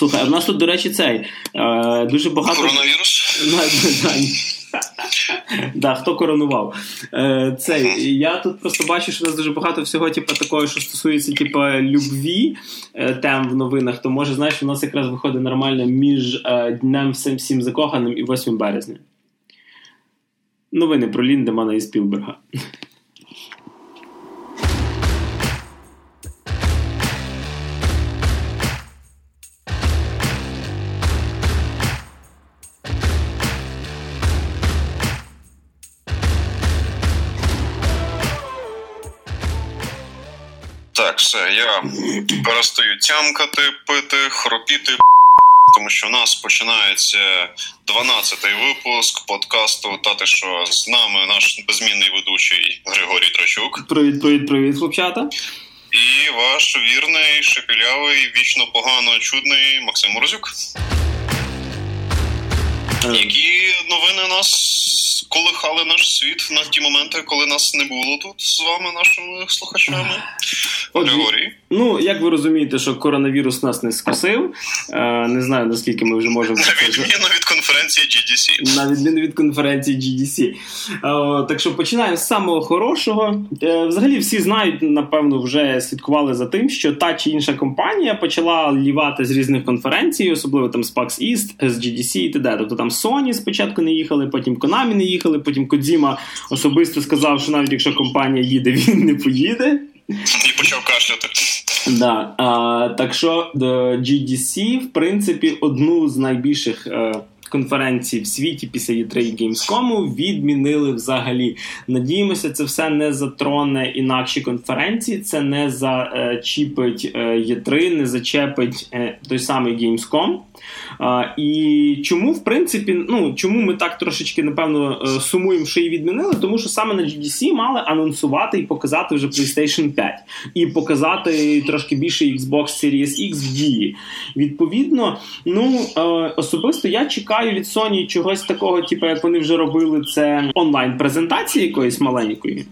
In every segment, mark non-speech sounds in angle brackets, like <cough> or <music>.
Слухай, а в нас тут, до речі, цей е, дуже багато. Коронавірус? <laughs> Да, Хто коронував? Е, цей, Я тут просто бачу, що у нас дуже багато всього, типу, такого, що стосується типу, любві е, тем в новинах, то може, знаєш, у нас якраз виходить нормально між е, Днем всім закоханим і 8 березня. Новини про Ліндемана і Спілберга. Все, я перестаю тямкати, пити, хропіти, тому що у нас починається 12-й випуск подкасту Тати, що з нами наш безмінний ведучий Григорій Трачук. Привіт, привіт, привіт, хлопчата. І ваш вірний, шепілявий, вічно погано чудний Максим Морозюк. Які новини нас колихали наш світ на ті моменти, коли нас не було тут з вами, нашими слухачами? Григорій? Ну, як ви розумієте, що коронавірус нас не скосив. Е, не знаю, наскільки ми вже можемо. На відміну від конференції GDC. На відміну від конференції GDC. Е, так що починаємо з самого хорошого. Е, взагалі, всі знають, напевно, вже слідкували за тим, що та чи інша компанія почала лівати з різних конференцій, особливо там з PAX East, з GDC і т.д. Тобто там Sony спочатку не їхали, потім Konami не їхали, потім Кодзіма особисто сказав, що навіть якщо компанія їде, <laughs> він не поїде. І почав кашляти. Да. А, Так що GDC, в принципі, одну з найбільших. Е, конференцій в світі після E3 Gamescom відмінили взагалі. Надіємося, це все не затроне інакші конференції, це не зачіпить E3, е, не зачепить е, той самий Gamescom. І чому, в принципі, ну чому ми так трошечки, напевно, е, сумуємо, що її відмінили? Тому що саме на GDC мали анонсувати і показати вже PlayStation 5, і показати трошки більше Xbox Series X в дії. Відповідно, ну особисто я чекаю чекаю від Sony чогось такого, типу, як вони вже робили це онлайн-презентації якоїсь маленької.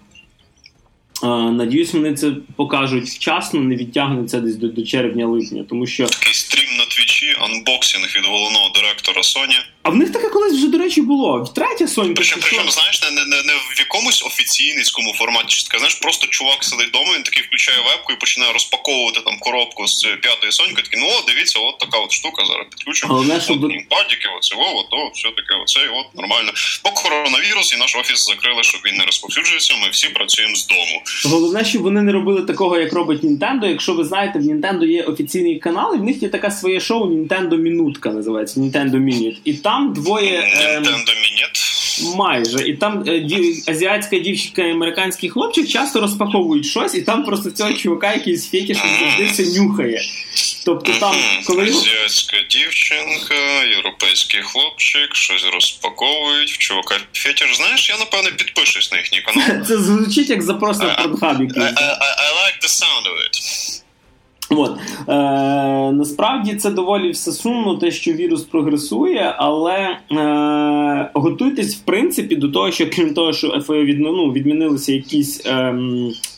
Надіюсь, вони це покажуть вчасно, не відтягнуться десь до, до червня-липня, тому що такий стрім на твічі, анбоксинг від головного директора Sony. А в них таке колись вже, до речі, було. Третя Sony. Причому, причому знаєш, не, не не, в якомусь офіційницькому форматі. Чи знаєш, просто чувак сидить вдома, він такий включає вебку і починає розпаковувати там коробку з п'ятої Соньки. Такий, ну о, дивіться, от така от штука. Зараз підключимо. Що до... падіки, оце, о, то все таке, оце, от нормально. Бо коронавірус і наш офіс закрили, щоб він не розповсюджується. Ми всі працюємо з дому. Головне, щоб вони не робили такого, як робить Nintendo. Якщо ви знаєте, в Nintendo є офіційний канал, і в них є таке своє шоу Nintendo Мінутка називається Nintendo Minute. І там двоє. Nintendo Minute? Майже. І там е, азіатська дівчинка і американський хлопчик часто розпаковують щось, і там просто цього чувака якийсь фетіш завжди все нюхає. Тобто там, коли азіатська дівчинка, європейський хлопчик, щось розпаковують, в чувака фетіш. Знаєш, я напевне підпишусь на їхній канал. <laughs> Це звучить як запрос на Pornhub якийсь. I, I like the sound of it. От е, насправді це доволі все сумно, те, що вірус прогресує, але е, готуйтесь в принципі до того, що крім того, що від, ну, відмінилися якісь, е,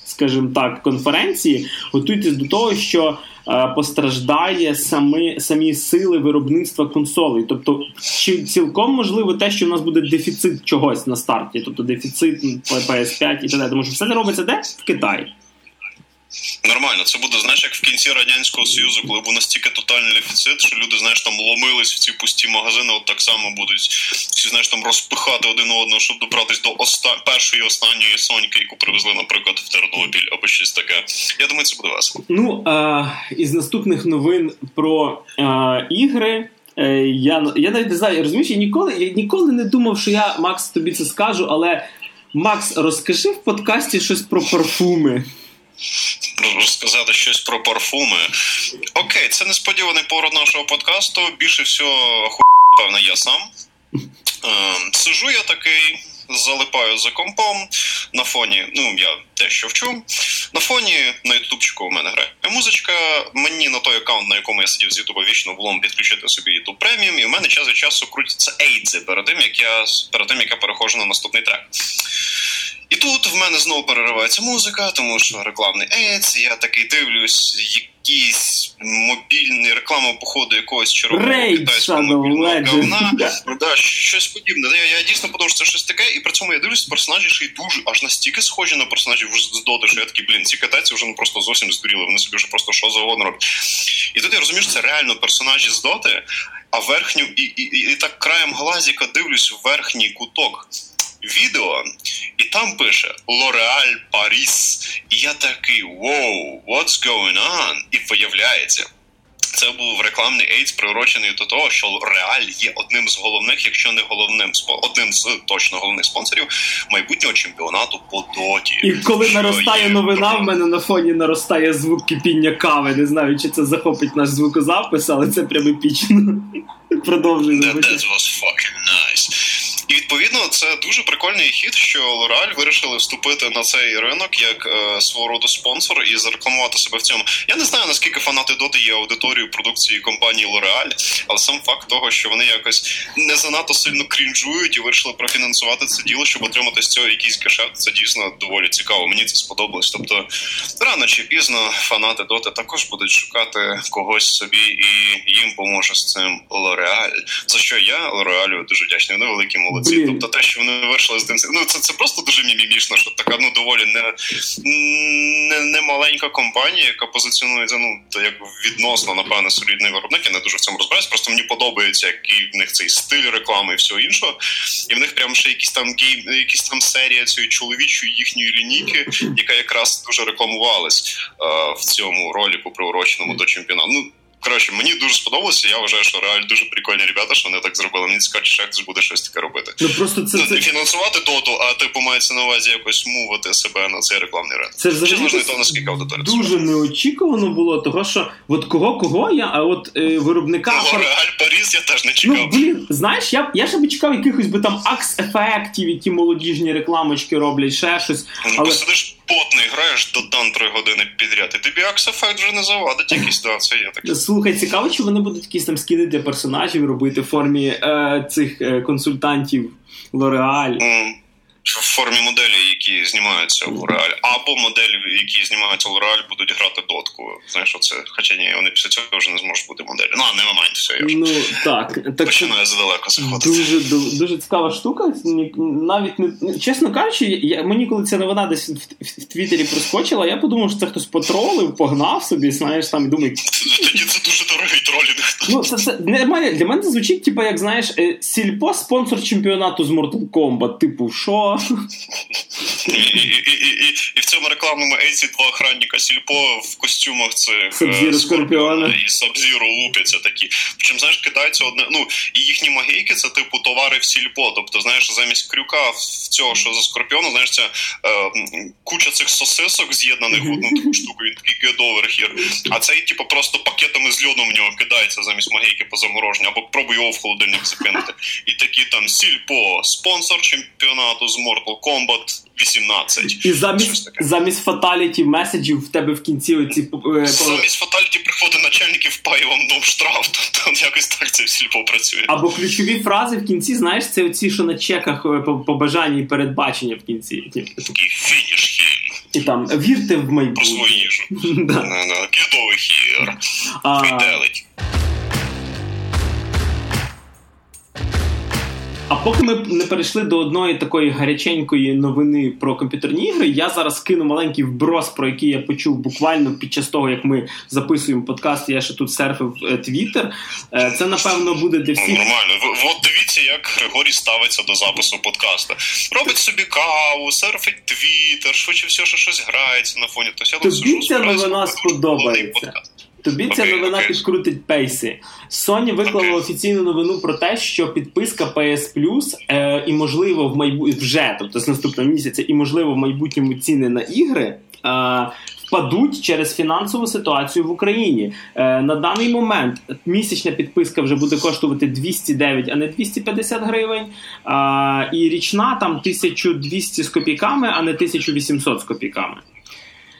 скажімо так, конференції, готуйтесь до того, що. Е, постраждає самі самі сили виробництва консолей, тобто чи цілком можливо те, що в нас буде дефіцит чогось на старті, тобто дефіцит PS5 і так далі, тому що все не робиться де в Китаї. Нормально, це буде, знаєш, як в кінці Радянського Союзу, коли був настільки тотальний дефіцит, що люди, знаєш, там ломились в ці пусті магазини, от так само будуть всі, знаєш, там розпихати один одного, щоб добратися до оста... першої останньої соньки, яку привезли, наприклад, в Тернопіль або щось таке. Я думаю, це буде весело. Ну, а, із наступних новин про а, ігри. Е, я я навіть не знаю, розумієш, я ніколи я ніколи не думав, що я Макс тобі це скажу, але Макс, розкажи в подкасті щось про парфуми розказати щось про парфуми. Окей, це несподіваний поворот нашого подкасту. Більше всього, ху... певно, я сам. Ем, сижу я такий. Залипаю за компом на фоні. Ну я дещо вчу. На фоні на ютубчику у мене грає музичка. Мені на той аккаунт, на якому я сидів з Ютуба вічно влом підключити собі Ютуб преміум, і в мене час від часу крутяться ейдзи перед тим, як я перед тим, як я переходжу на наступний трек. І тут в мене знову переривається музика, тому що рекламний ейц, я такий дивлюсь, якісь мобільні реклами походу якогось червоного китайського мобільного говна. Да, щось подібне. Я, я дійсно подумав, що це щось таке, і при цьому я дивлюсь, персонажі ще й дуже аж настільки схожі на персонажів з Доти, що я такий, блін, ці китайці вже ну, просто зовсім здуріли, вони собі вже просто що завгодно роблять. І тут я розумію, що це реально персонажі з Доти, а верхню, і, і, і, і так краєм глазіка дивлюсь в верхній куток відео, і там пише Лореаль Паріс. І я такий wow, what's going on? І виявляється. Це був рекламний ейдс, приурочений до того, що Реаль є одним з головних, якщо не головним одним з точно головних спонсорів майбутнього чемпіонату по доті. І коли наростає новина, в мене на фоні наростає звук кипіння кави. Не знаю, чи це захопить наш звукозапис, але це прям епічно. <laughs> Продовжуй. That, that was fucking nice. І відповідно це дуже прикольний хід, що L'Oreal вирішили вступити на цей ринок як е, свого роду спонсор і зарекламувати себе в цьому. Я не знаю наскільки фанати доти є аудиторією продукції компанії L'Oreal, але сам факт того, що вони якось не занадто сильно крінжують і вирішили профінансувати це діло, щоб отримати з цього якийсь кешет, це дійсно доволі цікаво. Мені це сподобалось. Тобто рано чи пізно фанати доти також будуть шукати когось собі, і їм поможе з цим L'Oreal. За що я L'Oreal дуже вдячний. Вони великі молодці молодці. Блін. Тобто те, що вони вийшли з тим. Ну це це просто дуже мімімішно, що така ну доволі не не, не маленька компанія, яка позиціонується ну як відносно, напевне, солідний виробник. Я не дуже в цьому розбираюсь. Просто мені подобається, який в них цей стиль реклами і всього іншого. І в них прямо ще якісь там гейм, якісь там серія цієї чоловічої їхньої лінійки, яка якраз дуже рекламувалась е, в цьому роліку приуроченому до чемпіонату. Ну Коротше, мені дуже сподобалося. Я вважаю, що реально дуже прикольні ребята, що вони так зробили. Мені цікаво, чи хтось буде щось таке робити. Ну просто це, ну, це... фінансувати доту, а типу мається на увазі якось мувати себе на цей рекламний ринок. Це взагалі то, наскільки аудиторія дуже неочікувано було, того що от кого кого я, а от е, виробника Кого Реаль Паріс я теж не чекав. Ну, блін, знаєш, я я ще би чекав якихось би там акс-ефектів, які молодіжні рекламочки роблять, ще щось. Ну, але... сидиш потний, граєш до дан три години підряд, і тобі акс-ефект вже не завадить якісь да, це є так. Слухай, цікаво, чи вони будуть якісь там скіни для персонажів робити в формі е, цих е, консультантів Лореаль. Mm в формі моделі, які знімаються в Лореаль, або моделі, які знімаються в Лореаль, будуть грати дотку. Знаєш, оце, хоча ні, вони після цього вже не зможуть бути моделі. Ну, не момент, все я вже ну, так, так починаю задалеко заходити. Дуже дуже цікава штука. Навіть не чесно кажучи, я, мені коли ця новина десь в, в, в Твіттері проскочила, я подумав, що це хтось потролив, погнав собі, знаєш, там і думаю. Тоді це дуже дорогий тролінг. Ну, це, це для мене для мене звучить, типу, як знаєш, е, сільпо спонсор чемпіонату з Mortal Kombat. Типу, що? І, і, і, і в цьому рекламному ейці два охранника Сільпо в костюмах цих е, Скорпіона і Сабзіру лупяться такі. Причому, знаєш, кидаються одне. Ну, і їхні магейки це типу товари в сільпо. Тобто, знаєш, замість крюка в цього, що за скорпіону, знаєш, це е, куча цих сосисок з'єднаних в одну таку штуку, він такий гедоверхір. А цей, типу, просто пакетами з льоду в нього кидається замість магейки по замороженню, або пробуй його в холодильник закинути. І такі там сільпо, спонсор чемпіонату з Mortal Kombat 18. І замість замість фаталіті меседжів в тебе в кінці оці е, замість фаталіті приходить начальник і впає вам дом штраф. Тобто якось так це сліпо працює. Або ключові фрази в кінці, знаєш, це оці, що на чеках е, побажання і передбачення в кінці. Такий фініш І там вірте в майбутнє. Про свою їжу. <laughs> Кідовий хір. Фіделить. А поки ми не перейшли до одної такої гаряченької новини про комп'ютерні ігри, я зараз кину маленький вброс, про який я почув буквально під час того, як ми записуємо подкаст. Я ще тут серфив е, Твіттер. Е, це напевно буде для всіх. Нормально. От дивіться, як Григорій ставиться до запису подкасту. Робить собі каву, серфить Твіттер, швидше все, що щось грається на фоні. Тобто Тобі ця новина сподобається. Тобі ця новина okay. підкрутить пейси. Sony виклала okay. офіційну новину про те, що підписка PS Plus е, і можливо в майбутньому вже, тобто з наступного місяця, і можливо в майбутньому ціни на ігри. Е, Впадуть через фінансову ситуацію в Україні е, на даний момент. Місячна підписка вже буде коштувати 209, а не 250 гривень. Е, і річна там 1200 з копійками, а не 1800 з копійками.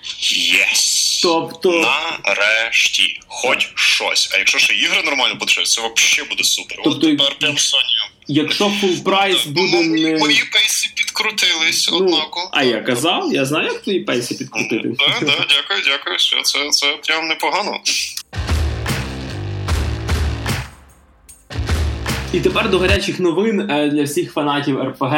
Yes! Тобто нарешті, хоч щось. А якщо ще ігри нормально будуть, це взагалі буде супер. Тобто... От тепер прям Sony Якщо full прайс буде не... Мої пейси підкрутились, ну, однако. А я казав, я знаю, як твої пейси підкрутити. Так, так, дякую, дякую. Все, це, це прям непогано. І тепер до гарячих новин е, для всіх фанатів РПГ.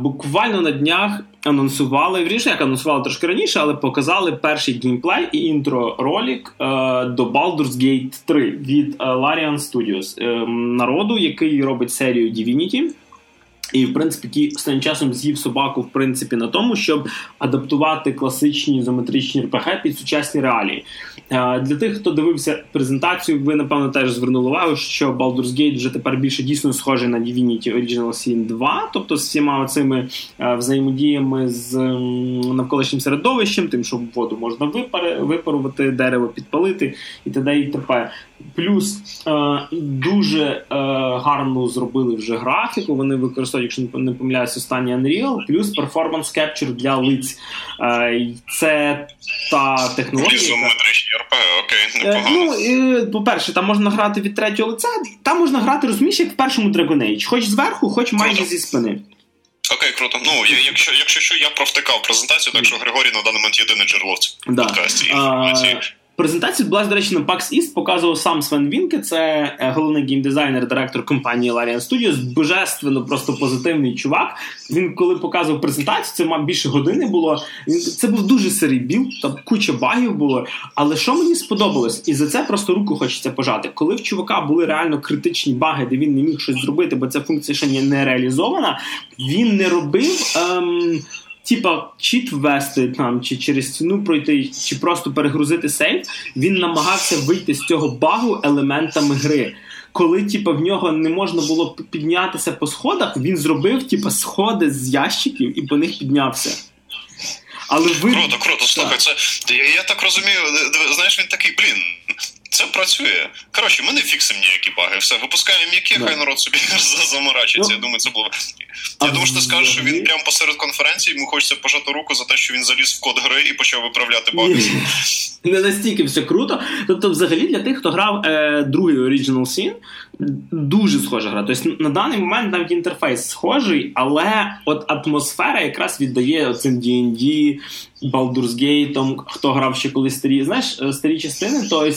Буквально на днях анонсували вірніше, як анонсували трошки раніше, але показали перший геймплей і інтро ролик е, до Baldur's Gate 3 від е, Larian Studios, е, народу, який робить серію Divinity. І, в принципі, який останнім часом з'їв собаку в принципі на тому, щоб адаптувати класичні ізометричні РПГ під сучасні реалії. Для тих, хто дивився презентацію, ви напевно теж звернули увагу, що Baldur's Gate вже тепер більше дійсно схожий на Divinity Original Sin 2, тобто з всіма цими взаємодіями з навколишнім середовищем, тим, що воду можна випарувати, дерево підпалити і т.д. і т.п. Плюс дуже гарно зробили вже графіку. Вони використовують, якщо не помиляюсь, останній Unreal, плюс Performance Capture для лиць. Це та технологія. РПГ, окей, непогано. Ну, по-перше, там можна грати від третього лиця, там можна грати, розумієш, як в першому Dragon Age. Хоч зверху, хоч майже зі спини. Окей, круто. Ну, я, якщо якщо що, я провтикав презентацію, так що Григорій на даний момент єдине джерело в да. подкасті інформації. Презентацію відбулася, до речі, на PAX East показував сам Свен Вінке, це е, головний геймдизайнер, директор компанії Larian Studios, божественно, просто позитивний чувак. Він, коли показував презентацію, це мав більше години було. Це був дуже сирий build, там куча багів було. Але що мені сподобалось, і за це просто руку хочеться пожати. Коли в чувака були реально критичні баги, де він не міг щось зробити, бо ця функція ще не реалізована, він не робив. Ем, типа чіт ввести там, чи через ціну пройти, чи просто перегрузити сейф, він намагався вийти з цього багу елементами гри. Коли типа, в нього не можна було піднятися по сходах, він зробив типа, сходи з ящиків і по них піднявся. Але ви... Круто, круто, слухай, це я, я так розумію, знаєш, він такий, блін, це працює. Коротше, ми не фіксимо ніякі баги. Все, випускаємо м'які, хай народ собі <laughs> заморачиться. Ну, я думаю, це було. Я думаю, що ти скажеш, що він прямо посеред конференції йому хочеться пожати руку за те, що він заліз в код гри і почав виправляти баги. Не настільки все круто. Тобто, взагалі, для тих, хто грав е, другий Original Sin, дуже схожа гра. Тобто на даний момент навіть інтерфейс схожий, але от атмосфера якраз віддає цим D&D, Baldur's Gate, хто грав ще колись старі, знаєш, е, старі частини. Тобто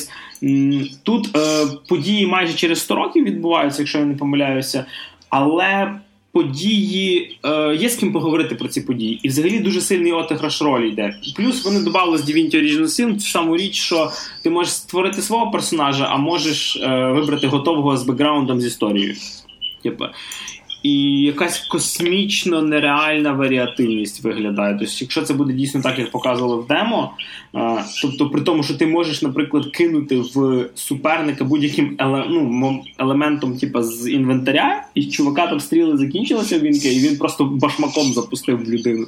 тут е, події майже через 100 років відбуваються, якщо я не помиляюся, але події, е, є з ким поговорити про ці події. І взагалі дуже сильний отиграш ролі йде. Плюс вони додали з Divinity Original Sin цю саму річ, що ти можеш створити свого персонажа, а можеш е, вибрати готового з бекграундом з історією. Типа і якась космічно нереальна варіативність виглядає. Тобто, якщо це буде дійсно так, як показували в демо, а, тобто при тому, що ти можеш, наприклад, кинути в суперника будь-яким еле, ну, елементом, типу, з інвентаря, і чувака там стріли закінчилися вінки, і він просто башмаком запустив в людину.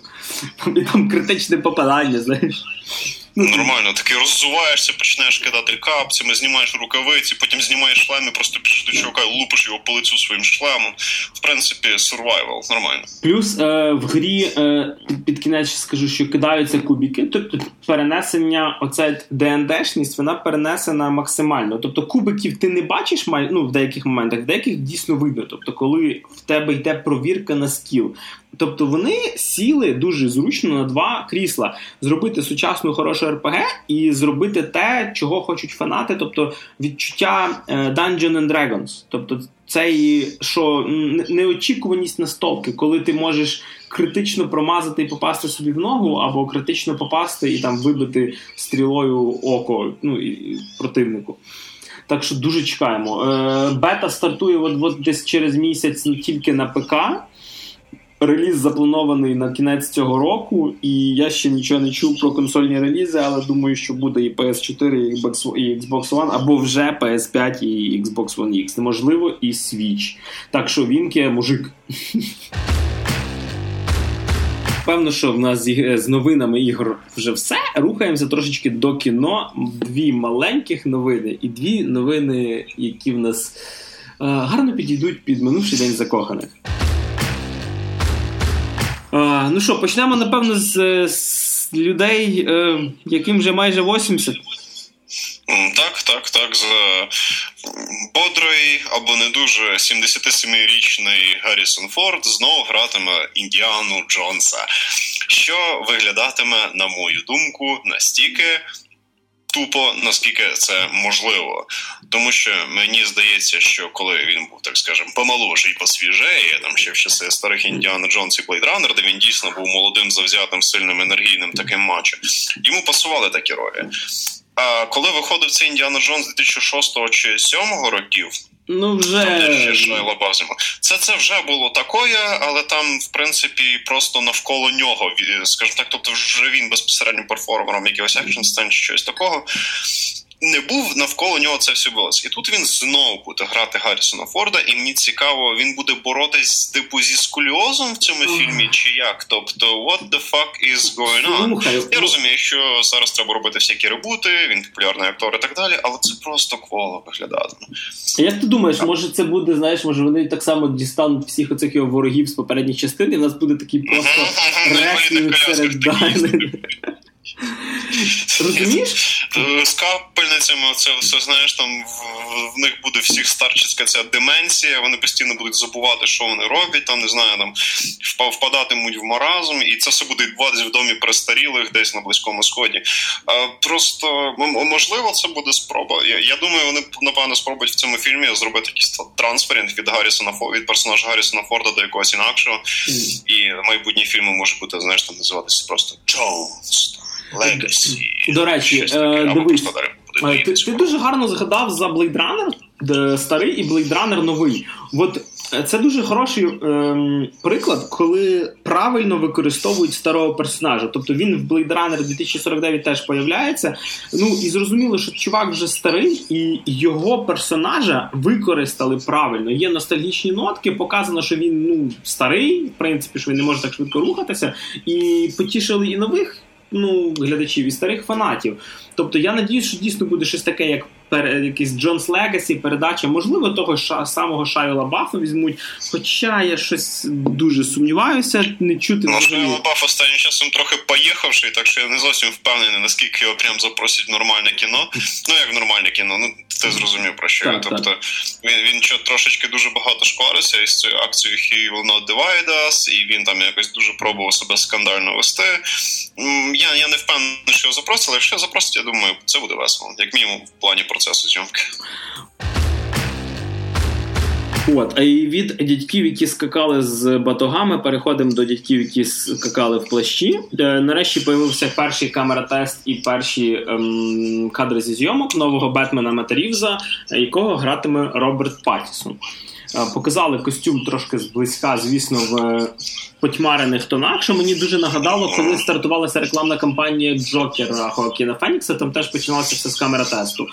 І там критичне попадання, знаєш. Нормально, такий роззуваєшся, починаєш кидати капцями, знімаєш рукавиці, потім знімаєш шлем і просто біжиш до чувака, лупиш його по лицю своїм шлемом. В принципі, survival, нормально. Плюс е, в грі е, під кінець скажу, що кидаються кубики, тобто перенесення, оця ДНДшність, вона перенесена максимально. Тобто кубиків ти не бачиш ну, в деяких моментах, в деяких дійсно видно. Тобто, коли в тебе йде провірка на скіл. Тобто вони сіли дуже зручно на два крісла зробити сучасну хорошу РПГ і зробити те, чого хочуть фанати, тобто відчуття е, Dungeon and Dragons. Тобто цей що неочікуваність настолки, коли ти можеш критично промазати і попасти собі в ногу, або критично попасти і там вибити стрілою око ну, і, противнику. Так що дуже чекаємо. Е, Бета стартує от, от десь через місяць тільки на ПК. Реліз запланований на кінець цього року, і я ще нічого не чув про консольні релізи, але думаю, що буде і PS4, і Xbox One, або вже PS5 і Xbox One X. Неможливо, і Switch. Так що Вінке, мужик. Певно, що в нас з новинами ігор вже все. Рухаємося трошечки до кіно. Дві маленьких новини і дві новини, які в нас е, гарно підійдуть під минувший день закоханих. Ну що, почнемо, напевно, з, з людей, е, яким вже майже 80. Так, так, так. За бодрий або не дуже 77-річний Гаррісон Форд знову гратиме Індіану Джонса, що виглядатиме, на мою думку, настільки тупо наскільки це можливо. Тому що мені здається, що коли він був, так скажемо, помолодший, посвіжеє, там ще в часи старих Індіана Джонс і Блейдранер, де він дійсно був молодим, завзятим, сильним, енергійним таким матчем, йому пасували такі ролі. А коли виходив цей Індіана Джонс 2006 чи 2007 років, Ну, вже це це вже було такое, але там, в принципі, просто навколо нього скажімо так, тобто вже він безпосередньо перформером якогось екшн стен, щось такого не був навколо нього це все було. І тут він знову буде грати Гаррісона Форда, і мені цікаво, він буде боротись типу зі скуліозом в цьому фільмі, чи як? Тобто, what the fuck is going on? Я розумію, що зараз треба робити всякі ребути, він популярний актор і так далі, але це просто кволо виглядатиме. Як ти думаєш, може це буде, знаєш, може вони так само дістануть всіх оцих його ворогів з попередніх частин, і в нас буде такий просто реслінг серед Розумієш? З капельницями це все знаєш, там в, них буде всіх старчицька ця деменція, вони постійно будуть забувати, що вони роблять, там не знаю, там впадатимуть в маразм, і це все буде відбуватися в домі престарілих десь на Близькому Сході. Просто можливо, це буде спроба. Я я думаю, вони напевно спробують в цьому фільмі зробити якийсь трансферінг від Гаррісона від персонажа Гаррісона Форда до якогось інакшого. І майбутні фільми можуть бути, знаєш, там називатися просто Джонс. Legacy. До речі, е, дивись, е, ти, ти дуже гарно згадав за Blade Runner старий і Blade Runner новий. От е, це дуже хороший ем, приклад, коли правильно використовують старого персонажа. Тобто він в Blade Runner 2049 теж появляється. Ну і зрозуміло, що чувак вже старий, і його персонажа використали правильно. Є ностальгічні нотки, показано, що він ну старий, в принципі, що він не може так швидко рухатися, і потішили і нових ну, глядачів і старих фанатів. Тобто я надіюсь, що дійсно буде щось таке, як пер, якийсь Jones Legacy, передача, можливо, того ша, самого Шаю Лабафа візьмуть. Хоча я щось дуже сумніваюся, не чути Ну, Шайо Лабаф останнім часом трохи поїхавший, так що я не зовсім впевнений, наскільки його прям запросять в нормальне кіно. Ну, як в нормальне кіно, ну ти зрозумів про що. Так, тобто так. він він трошечки дуже багато шкварився із цією акцією He Will Not Divide Us, і він там якось дуже пробував себе скандально вести. Я я не впевнений, що його запросять, але якщо запросять, я думаю, це буде весело, як мінімум в плані процесу зйомки. От, а і від дядьків, які скакали з батогами, переходимо до дядьків, які скакали в плащі. Е, нарешті появився перший камера-тест і перші ем, кадри зі зйомок нового Бетмена Метарівза, якого гратиме Роберт Паттісон. Е, показали костюм трошки зблизька, звісно, в потьмарених тонах, що мені дуже нагадало, коли стартувалася рекламна кампанія Джокера Хоакіна Фенікса. Там теж починалося все з камера тесту.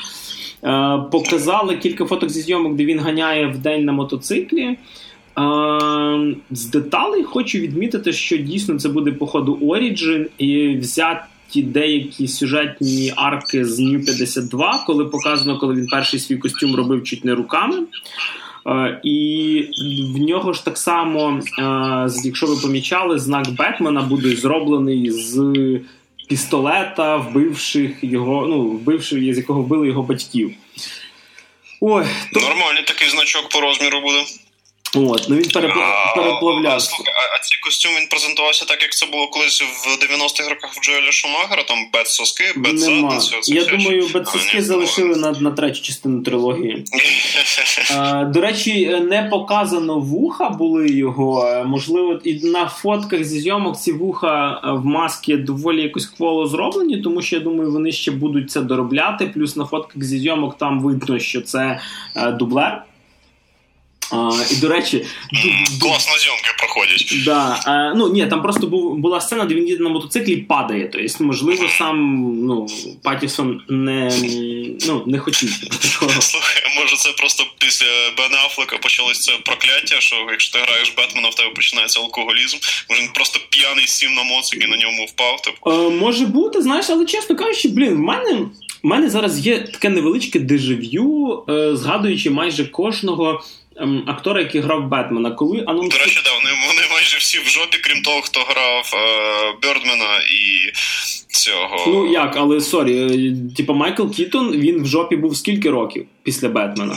Е, показали кілька фоток зі зйомок, де він ганяє в день на мотоциклі. Е, з деталей хочу відмітити, що дійсно це буде по ходу Origin і взяті деякі сюжетні арки з New 52, коли показано, коли він перший свій костюм робив чуть не руками. Е, і в нього ж так само, якщо ви помічали, знак Бетмена буде зроблений з пістолета, вбивших його, ну, вбивши, з якого вбили його батьків. Ой, то... Нормальний такий значок по розміру буде. От, ну він переплавляв. Слухай, а, а цей костюм він презентувався так, як це було колись в 90-х роках в Джоеля Шумахера, там без соски, без задниці. Я думаю, без соски залишили на на третю частину трилогії. <laughs> а, До речі, не показано вуха були його. Можливо, і на фотках зі зйомок ці вуха в маски доволі якось кволо зроблені, тому що я думаю, вони ще будуть це доробляти. Плюс на фотках зі зйомок там видно, що це е, дублер. А, І до речі, класно зйомки проходять. Да, а, ну ні, там просто був була сцена, де він їде на мотоциклі і падає. Тобто, можливо, сам ну Патісон не ну, не хотів. Слухай, може, це просто після Бена Афлека почалось це прокляття, що якщо ти граєш Бетмена, в тебе починається алкоголізм. Може він просто п'яний сів на моцик і на ньому впав. Типу. А, може бути, знаєш, але чесно кажучи, блін, в мене. У мене зараз є таке невеличке дежавю, е, згадуючи майже кожного ем, актора, який грав Бетмена. Коли анонс... До речі, да, вони, вони майже всі в жопі, крім того, хто грав е, Бердмена і цього. Ну як, але sorry, типу Майкл Кітон він в жопі був скільки років після Бетмена?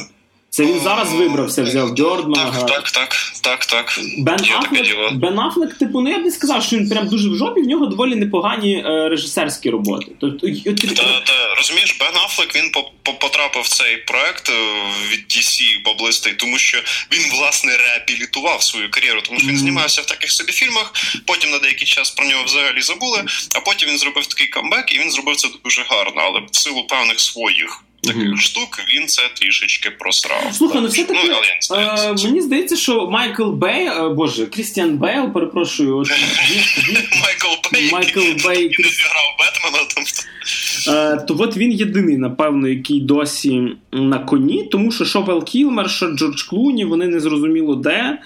Це він зараз вибрався, взяв Бьордмана. Так, так, так, так, так. Бен Афлек, Бен Афлек, типу, ну я б не сказав, що він прям дуже в жопі, в нього доволі непогані е, режисерські роботи. Тобто, та, та, розумієш, Бен Афлек він потрапив в цей проект е, від DC поблистий, тому що він власне реабілітував свою кар'єру, тому що він знімався в таких собі фільмах. Потім на деякий час про нього взагалі забули. А потім він зробив такий камбек, і він зробив це дуже гарно, але в силу певних своїх таких mm-hmm. штук він це трішечки просрав. Слухай, ну все таки ну, е, мені здається, що Майкл Бей, е, боже, Крістіан Бейл, перепрошую, <laughs> от Майкл Бей, Майкл Бей грав Бетмена. Е, то от він єдиний, напевно, який досі на коні, тому що Шовел Кілмер, що Джордж Клуні, вони не зрозуміло де.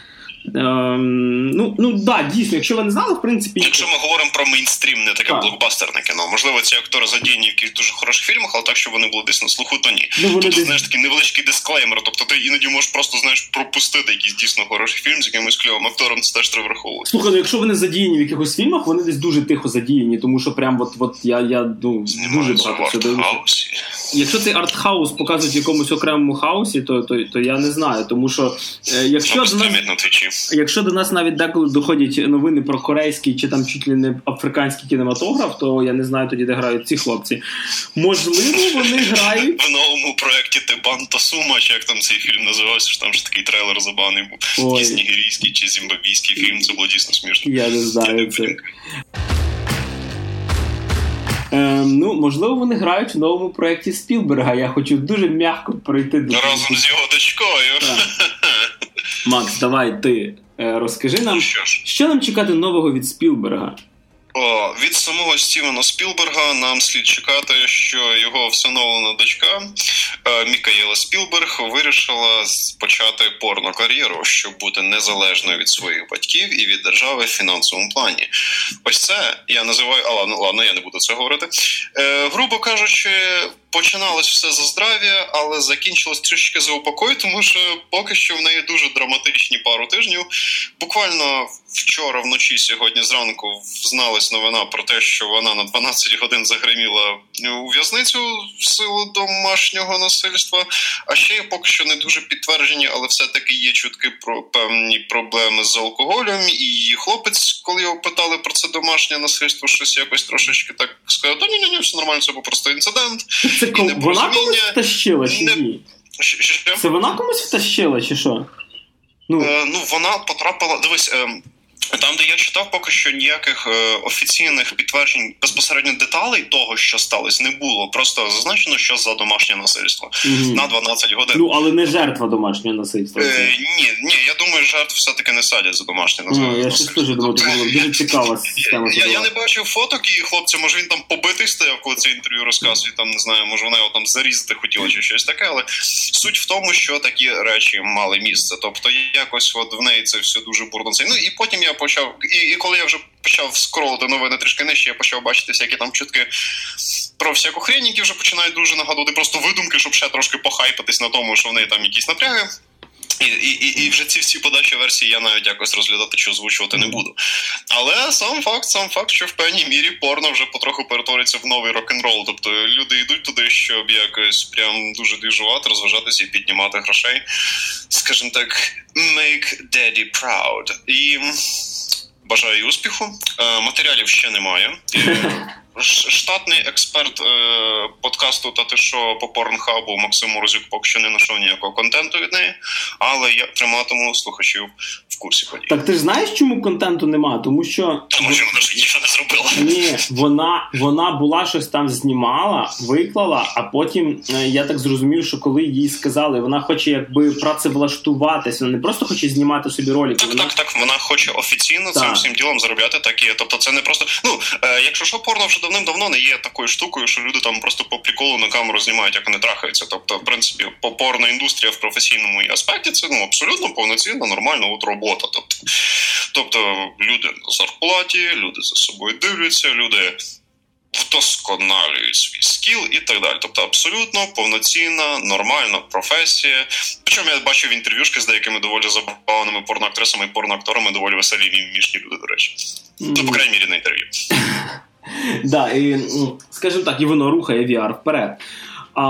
Ем, ну, ну да, дійсно, якщо ви не знали, в принципі. Якщо ми говоримо про мейнстрім, не таке так. блокбастерне кіно. Можливо, ці актори задіяні в якихось дуже хороших фільмах, але так, щоб вони були десь на слуху, то ні. Ну, тобто, десь... знаєш, такий невеличкий дисклеймер. Тобто ти іноді можеш просто знаєш пропустити якийсь дійсно хороший фільм з якимось кльовим актором, це теж треба враховувати. Слухай, ну якщо вони задіяні в якихось фільмах, вони десь дуже тихо задіяні, тому що прям от, от я я ну, дуже багато всього Якщо цей артхаус показують в якомусь окремому хаусі, то то, то я не знаю, тому що е, якщо нас, на твічі. Якщо до нас навіть деколи доходять новини про корейський чи там чуть ли не африканський кінематограф, то я не знаю тоді, де грають ці хлопці. Можливо, вони грають в новому проєкті Тебан та Сума, чи як там цей фільм називався, що там ж такий трейлер забавний був. Якийсь нігерійський чи зімбабвійський фільм. Це було дійсно смішно. Я не знаю це. Ем, ну, можливо, вони грають в новому проєкті Спілберга. Я хочу дуже м'яко пройти до разом з його дочкою. Макс, давай ти е, розкажи нам, що, що нам чекати нового від Спілберга. О, Від самого Стівена Спілберга нам слід чекати, що його всиновлена дочка е, Мікаєла Спілберг вирішила почати порно кар'єру, щоб бути незалежною від своїх батьків і від держави в фінансовому плані. Ось це я називаю, а ладно, ладно, я не буду це говорити. Е, Грубо кажучи, починалось все за здрав'я, але закінчилось трішки за упокой, тому що поки що в неї дуже драматичні пару тижнів. Буквально вчора вночі, сьогодні зранку, зналась новина про те, що вона на 12 годин загриміла у в'язницю в силу домашнього насильства. А ще є поки що не дуже підтверджені, але все-таки є чутки про певні проблеми з алкоголем. І її хлопець, коли його питали про це домашнє насильство, щось якось трошечки так сказав: ні, ні, ні, все нормально, це був просто інцидент. Це і вона комусь втащила чи ні? Це вона комусь втащила, чи що? Ну, е, ну вона потрапила. Дивись, е, там, де я читав, поки що ніяких е, офіційних підтверджень безпосередньо деталей того, що сталося, не було. Просто зазначено, що за домашнє насильство mm на 12 годин. Ну але не жертва домашнього насильства. Е, Ні, ні, я думаю, жертв все таки не садять за домашнє насильство. Ну, я щось теж думав, це було дуже цікава <laughs> система. Я, я не бачив фоток і хлопця, може він там побитий стояв, коли це інтерв'ю розказує. Там не знаю, може вона його там зарізати хотіла чи щось таке. Але суть в тому, що такі речі мали місце. Тобто, якось от в неї це все дуже бурно. Ну і потім я почав, і, і коли я вже почав скролити новини трішки нижче, я почав бачити всякі там чутки про всяку хрень, які вже починають дуже нагадувати просто видумки, щоб ще трошки похайпатись на тому, що в неї там якісь напряги. І і, і вже ці всі подачі версії я навіть якось розглядати чи озвучувати не буду. Але сам факт, сам факт, що в певній мірі порно вже потроху перетвориться в новий рок-н-рол. Тобто люди йдуть туди, щоб якось прям дуже двіжувати, розважатися і піднімати грошей. Скажімо так, make daddy proud. І бажаю успіху. Е, матеріалів ще немає. <laughs> Штатний експерт е, подкасту та ти що по порнхабу Максим Морозюк поки що не знайшов ніякого контенту від неї, але я триматиму слухачів курсі подій. Так ти ж знаєш, чому контенту немає? Тому що Тому що вона ж нічого не зробила. Ні, вона вона була щось там знімала, виклала, а потім е, я так зрозумів, що коли їй сказали, вона хоче якби працевлаштуватися, вона не просто хоче знімати собі ролики. Так, вона... так, так. Вона хоче офіційно так. цим всім ділом заробляти такі. Тобто, це не просто. Ну е, якщо що порно вже давним-давно не є такою штукою, що люди там просто по приколу на камеру знімають, як вони трахаються. Тобто, в принципі, попорна індустрія в професійному аспекті це ну абсолютно повноцінна, нормальна от робота. Тобто, тобто люди на зарплаті, люди за собою дивляться, люди. вдосконалюють свій скіл і так далі. Тобто абсолютно повноцінна, нормальна професія. Причому я бачив інтерв'юшки з деякими доволі забавними порноактрисами і порноакторами, доволі веселі і мімішні люди, до речі. Mm. Ну, по крайній мірі на інтерв'ю. <laughs> Да, і, ну, скажімо так, і воно рухає VR вперед. А,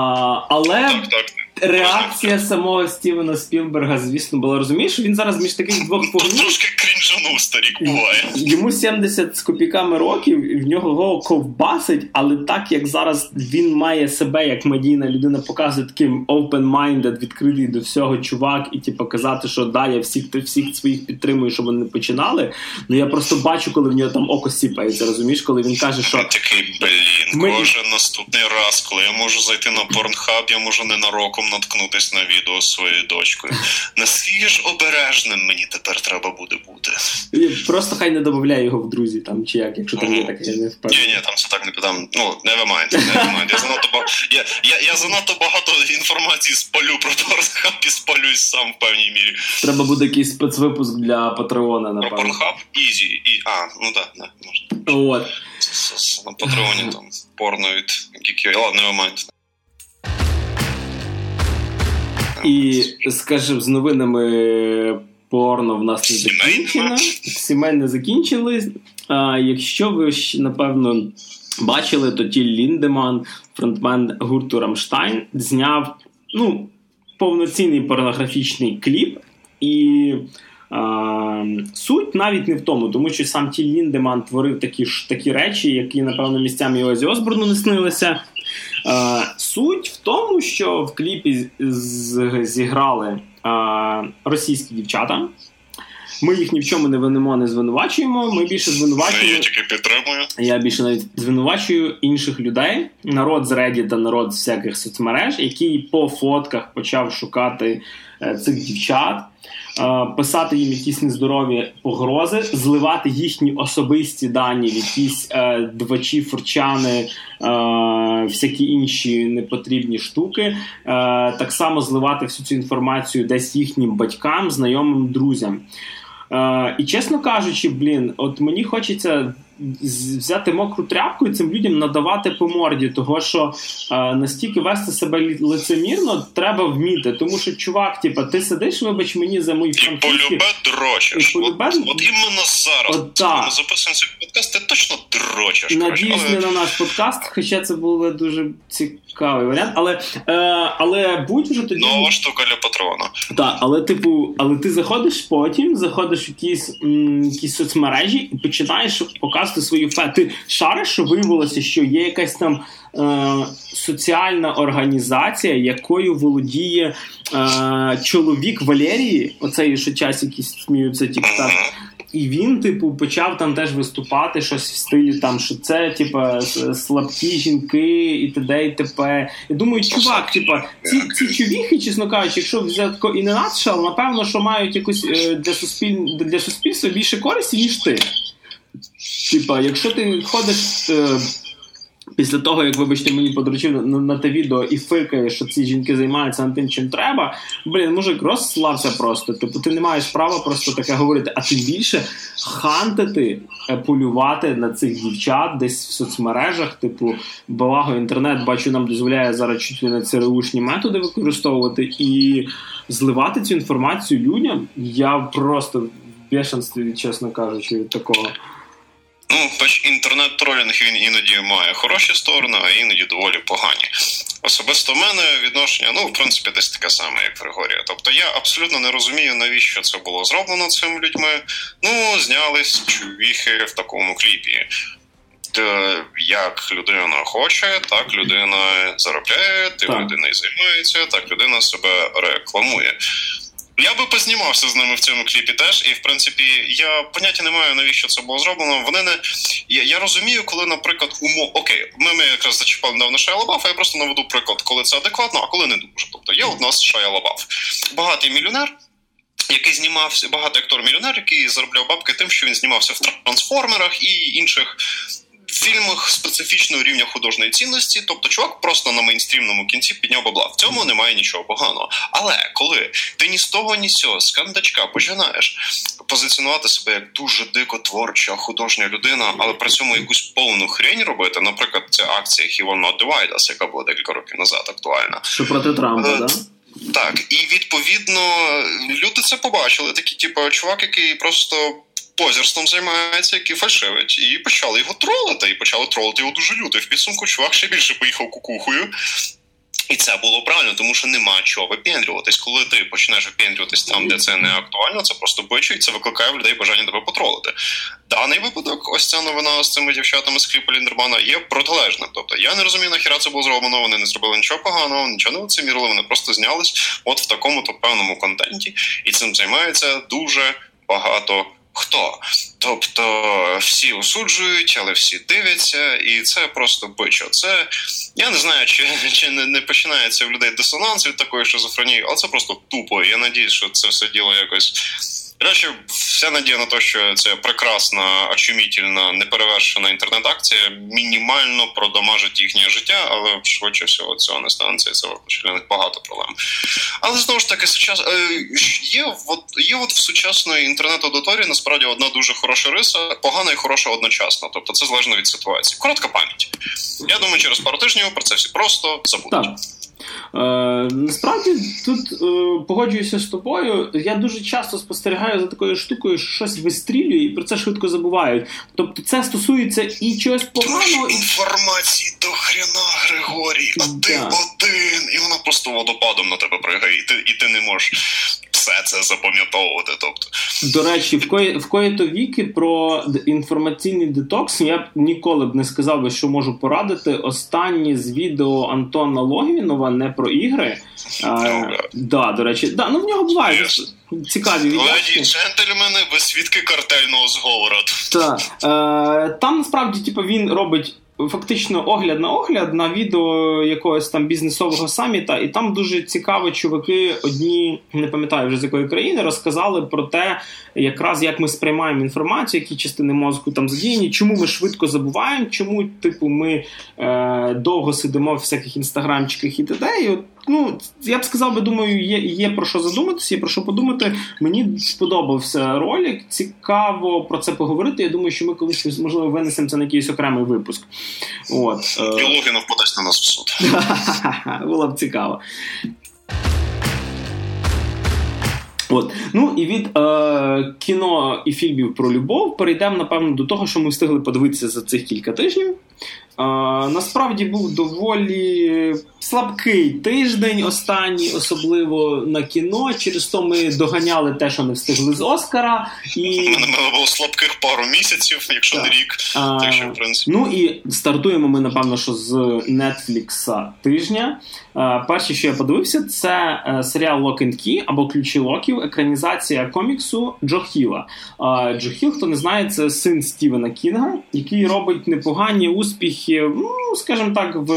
Але так, так реакція самого Стівена Спілберга, звісно, була розумієш, що він зараз між таких двох погнів. Трошки крінжанув старік буває. Йому 70 з копійками років, і в нього ковбасить, але так як зараз він має себе як медійна людина, показує таким open-minded, відкритий до всього чувак, і типу, казати, що да, я всіх всіх своїх підтримую, щоб вони починали. Ну я просто бачу, коли в нього там око сіпається, розумієш, коли він каже, що такий блін, Ми... кожен наступний раз, коли я можу зайти на порнхаб, я можу ненароком наткнутися на відео з своєю дочкою. Наскільки ж обережним мені тепер треба буде бути? Просто хай не додає його в друзі, там чи як, якщо там є таке, я не впевнений. Ні, ні, там це так не підам. Ну, never mind, never mind. Я занадто я, я, я занадто багато інформації спалю про Порнхаб і спалюсь сам в певній мірі. Треба буде якийсь спецвипуск для Патреона, напевно. Про Порнхаб? Ізі. І... А, ну так, да, можна. От. На Патреоні там порно від. Ладно, never mind. І, скажімо, з новинами порно в нас не закінчено. Сімейне закінчились. А якщо ви напевно бачили, то Тіль Ліндеман, фронтмен гурту Рамштайн, зняв ну, повноцінний порнографічний кліп. І а, суть навіть не в тому, тому що сам Тіль Ліндеман творив такі ж такі речі, які, напевно, місцями Озі Осборну не снилися. А, суть в тому, що в кліпі зіграли а, російські дівчата. Ми їх ні в чому не винимо, не звинувачуємо. Ми більше звинувачуємо. Я тільки підтримую. Я більше навіть звинувачую інших людей, народ з Reddit, народ з всяких соцмереж, який по фотках почав шукати е, цих дівчат. Е, писати їм якісь нездорові погрози, зливати їхні особисті дані, якісь е, двачі, фурчани, е, всякі інші непотрібні штуки. Е, так само зливати всю цю інформацію десь їхнім батькам, знайомим, друзям. Е, і чесно кажучи, блін, от мені хочеться взяти мокру тряпку і цим людям надавати по морді, того що е, настільки вести себе лицемірно треба вміти. Тому що, чувак, типа, ти сидиш, вибач мені за мої французькі... І полюбе дрочиш. Полюбе... От, от іменно зараз, от, коли ми записуємо цей подкаст, ти точно дрочиш. Надіюсь, але... на наш подкаст, хоча це було дуже цікавий варіант. Але е, але будь вже тоді. Нова штука для патрона. Так, але типу, але ти заходиш потім, заходиш в якісь, м, якісь соцмережі і починаєш показувати вкласти свою фе. Ти шариш, що виявилося, що є якась там е, соціальна організація, якою володіє е, чоловік Валерії, оцей що час якісь сміються тік-так. І він, типу, почав там теж виступати щось в стилі, там, що це, типа, слабкі жінки і т.д. і т.п. Я думаю, чувак, типа, ці ці чувіхи, чесно кажучи, якщо взяти і не надшал, напевно, що мають якусь е, для суспіль... для суспільства більше користі, ніж ти. Типа, якщо ти ходиш е, після того, як, вибачте, мені подручив на, на те відео і фиркаєш, що ці жінки займаються над тим, чим треба, блін, мужик розслався просто. Типу, ти не маєш права просто таке говорити, а тим більше хантити, е, полювати на цих дівчат десь в соцмережах, типу, благо інтернет, бачу, нам дозволяє зараз чуть не ЦРУшні методи використовувати і зливати цю інформацію людям. Я просто в бешенстві, чесно кажучи, від такого. Ну, бач, інтернет-тролінг він іноді має хороші сторони, а іноді доволі погані. Особисто в мене відношення, ну, в принципі, десь таке саме, як Григорія. Тобто я абсолютно не розумію, навіщо це було зроблено цими людьми. Ну, знялись чувіхи в такому кліпі. Як людина хоче, так людина заробляє, тим людина і займається, так людина себе рекламує. Я би познімався з ними в цьому кліпі теж, і в принципі я поняття не маю, навіщо це було зроблено. Вони не я, я розумію, коли, наприклад, умов окей, ми, ми якраз зачіпали недавно Шая Лабафа, я просто наведу приклад, коли це адекватно, а коли не дуже. Тобто є у нас Шая Лабаф. багатий мільйонер. Який знімався багатий актор мільйонер, який заробляв бабки тим, що він знімався в трансформерах і інших фільмах специфічного рівня художньої цінності, тобто чувак просто на мейнстрімному кінці підняв бабла. В цьому немає нічого поганого. Але коли ти ні з того, ні з цього, з кандачка починаєш позиціонувати себе як дуже дико творча художня людина, але при цьому якусь повну хрень робити, наприклад, ця акція He Will Not Divide Us, яка була декілька років назад актуальна. Що проти Трампа, Е, так? Так, і відповідно люди це побачили. Такі, типу, чувак, який просто позірством займається, який фальшивить, і почали його тролити, і почали тролити його дуже люто. В підсумку чувак ще більше поїхав кукухою. І це було правильно, тому що нема чого випендрюватись. Коли ти починаєш випендрюватись там, де це не актуально, це просто бичу, і це викликає в людей бажання тебе потролити. Даний випадок, ось ця новина з цими дівчатами з кліпу Ліндермана є протилежним. Тобто я не розумію, нахіра це було зроблено. Вони не зробили нічого поганого, нічого не лицемірили, вони просто знялись от в такому то певному контенті, і цим займається дуже багато. Хто? Тобто всі осуджують, але всі дивляться, і це просто бичо. Це я не знаю, чи чи не, не починається в людей дисонанс від такої шизофронії, але це просто тупо. Я надіюсь, що це все діло якось. Речі, вся надія на те, що це прекрасна, очумітельна, неперевершена інтернет-акція, мінімально продамажить їхнє життя, але швидше всього цього не станеться, і це для них багато проблем. Але знову ж таки, сучас... є от, є от в сучасної інтернет-аудиторії насправді одна дуже хороша риса, погана і хороша одночасно. Тобто це залежно від ситуації. Коротка пам'ять. Я думаю, через пару тижнів про це всі просто забудуть. Е, Насправді тут е, погоджуюся з тобою. Я дуже часто спостерігаю за такою штукою, що щось вистрілює і про це швидко забувають. Тобто, це стосується і чогось поганого і інформації до хрена, Григорій, а ти Да. один, і вона просто водопадом на тебе пригає, і ти, і ти не можеш все це запам'ятовувати. Тобто, До речі, в кої в кої-то віки про інформаційний детокс я б ніколи б не сказав би, що можу порадити. Останні з відео Антона Логвінова не про ігри. А, да, до речі, да, ну в нього Ясно. цікаві леді відео. і джентльмени, ви свідки картельного зговору. Так. Е, там насправді типу, він робить фактично огляд на огляд на відео якогось там бізнесового саміта, і там дуже цікаво, чуваки, одні, не пам'ятаю вже з якої країни, розказали про те, якраз як ми сприймаємо інформацію, які частини мозку там задіяні, чому ми швидко забуваємо, чому, типу, ми е, довго сидимо в всяких інстаграмчиках і т.д. І от, ну, я б сказав би, думаю, є, є про що задуматися, є про що подумати. Мені сподобався ролик. Цікаво про це поговорити. Я думаю, що ми колись можливо винесемо це на якийсь окремий випуск. От е, Біологінов подасть на нас в суд. <laughs> було б цікаво. От. Ну і від е, кіно і фільмів про любов перейдемо, напевно, до того, що ми встигли подивитися за цих кілька тижнів. Насправді був доволі слабкий тиждень, останній, особливо на кіно. Через то ми доганяли те, що не встигли з Оскара. І, мене було слабких пару місяців, якщо не рік. а, Так що, в принципі. Ну і стартуємо ми, напевно, що з Netflix тижня. Перше, що я подивився, це е, серіал Lock and Key або Ключі Локів, екранізація коміксу Джо Хіла. Джо Хіл, хто не знає, це син Стівена Кінга, який робить непогані успіхи, ну, скажімо так, в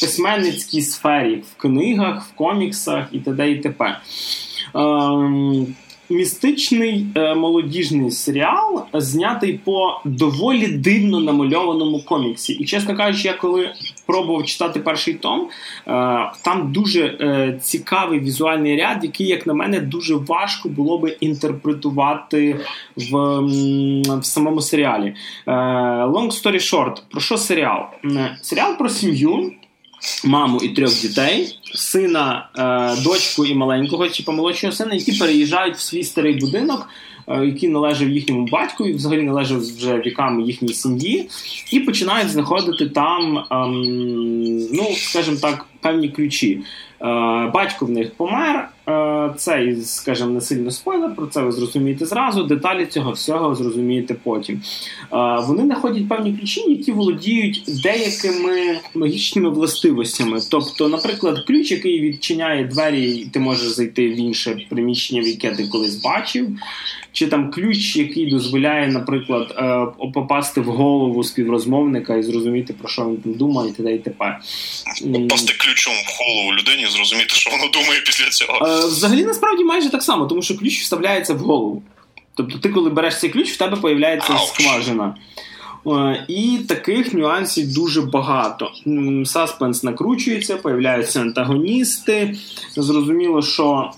письменницькій сфері, в книгах, в коміксах і т.д. і т.п. Ем, Містичний е, молодіжний серіал знятий по доволі дивно намальованому коміксі. І чесно кажучи, я коли пробував читати перший том, е, там дуже е, цікавий візуальний ряд, який, як на мене, дуже важко було би інтерпретувати в, в самому серіалі. Е, long story short, про що серіал? М, Серіал про сім'ю маму і трьох дітей, сина, е, дочку і маленького, чи помолодшого сина, які переїжджають в свій старий будинок, е, який належав їхньому батьку, і взагалі належав вже віками їхній сім'ї, і починають знаходити там, ем, ну, скажімо так, певні ключі. Е, батько в них помер. Е, це, скажімо, не сильно спойлер, про це ви зрозумієте зразу. Деталі цього всього зрозумієте потім. Е, Вони знаходять певні ключі, які володіють деякими магічними властивостями. Тобто, наприклад, ключ, який відчиняє двері, і ти можеш зайти в інше приміщення, в яке ти колись бачив. Чи там ключ, який дозволяє, наприклад, е, попасти в голову співрозмовника і зрозуміти, про що він там думає, і т.д. і т.п. Попасти ключом в голову людині і зрозуміти, що воно думає після цього. Е, Взагалі, насправді майже так само, тому що ключ вставляється в голову. Тобто, ти, коли береш цей ключ, в тебе появляється Ауч. скважина. Е, і таких нюансів дуже багато. Саспенс накручується, появляються антагоністи. Зрозуміло, що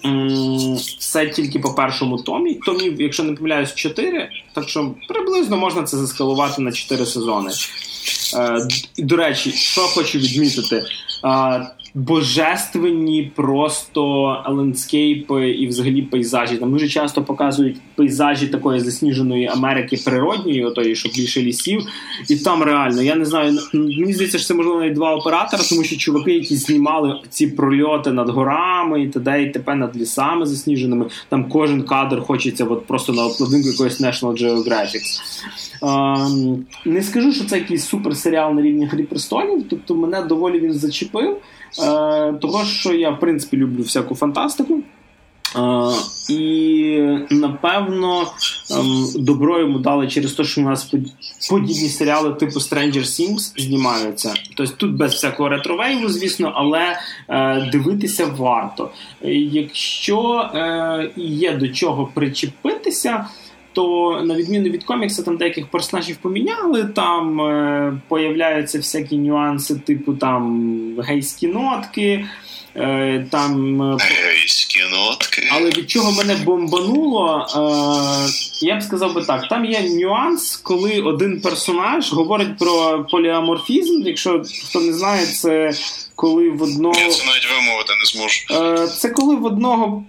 все тільки по першому томі. Томів, якщо не помиляюсь, 4, так що приблизно можна це заскалувати на 4 сезони. Е, До речі, що хочу відмітити. Божественні просто ландскейпи і взагалі пейзажі. Там дуже часто показують пейзажі такої засніженої Америки природньої, отої, що більше лісів. І там реально, я не знаю, мені здається, що це можливо навіть два оператора, тому що чуваки, які знімали ці прольоти над горами і т.д. і т.п. над лісами засніженими. Там кожен кадр хочеться от просто на обкладинку якоїсь National Geographic. Не скажу, що це якийсь суперсеріал на рівні Грі престолів, тобто мене доволі він зачепив. Е, того, що я, в принципі, люблю всяку фантастику. Uh, і напевно um, добро йому дали через те, що у нас подібні серіали типу Stranger Things знімаються. Тобто тут без всякого ретровейву, звісно, але uh, дивитися варто. Якщо uh, є до чого причепитися, то на відміну від комікса, там деяких персонажів поміняли, там е, появляються всякі нюанси, типу там гейські нотки. Е, там е, Гейські нотки. Але від чого мене бомбануло, е, я б сказав би так: там є нюанс, коли один персонаж говорить про поліаморфізм. Якщо хто не знає, це коли в одного. Я це навіть вимовити не зможу. Е, це коли в одного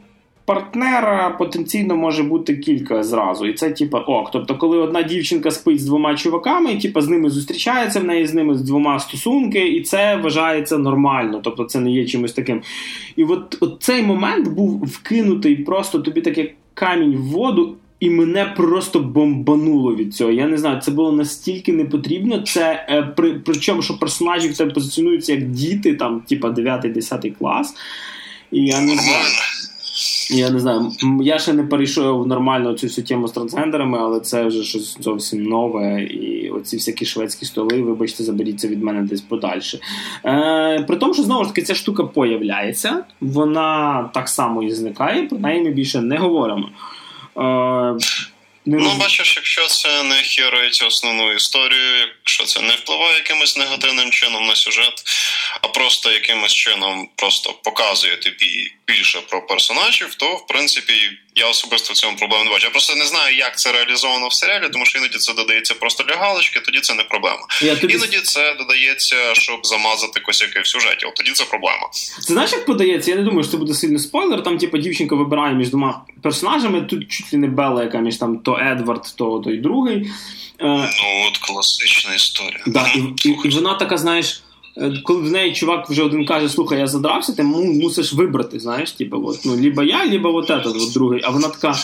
партнера потенційно може бути кілька зразу. І це, типа, ок. Тобто, коли одна дівчинка спить з двома чуваками, і типа з ними зустрічається в неї з ними з двома стосунки, і це вважається нормально. Тобто це не є чимось таким. І от, от цей момент був вкинутий просто тобі так камінь в воду. І мене просто бомбануло від цього. Я не знаю, це було настільки непотрібно. Це е, при, причому, що персонажі тебе позиціонуються як діти, там, типа 9-10 клас. І я не знаю. Я не знаю, я ще не перейшов нормально цю всю тему з трансгендерами, але це вже щось зовсім нове. І оці всякі шведські столи, вибачте, заберіться від мене десь подальше. Е, При тому, що знову ж таки ця штука появляється, вона так само і зникає, про неї ми більше не говоримо. Е, не ну, бачиш, якщо це не хірить основну історію, якщо це не впливає якимось негативним чином на сюжет, а просто якимось чином просто показує тобі більше про персонажів, то в принципі я особисто в цьому проблем не бачу. Я просто не знаю, як це реалізовано в серіалі, тому що іноді це додається просто для галочки, тоді це не проблема. Я тобі... Іноді це додається, щоб замазати косяки в сюжеті. От тоді це проблема. Це знаєш, як подається? Я не думаю, що це буде сильний спойлер. Там, типу, дівчинка вибирає між двома персонажами. Тут чуть ли не Белла, яка між там то Едвард, то той другий. Е, ну, от класична історія. Да, і, і, і вона така, знаєш. Е, коли в неї чувак вже один каже, слухай, я задрався, ти мусиш вибрати, знаєш, типу, от, ну, либо я, либо от этот, от другий. А вона така.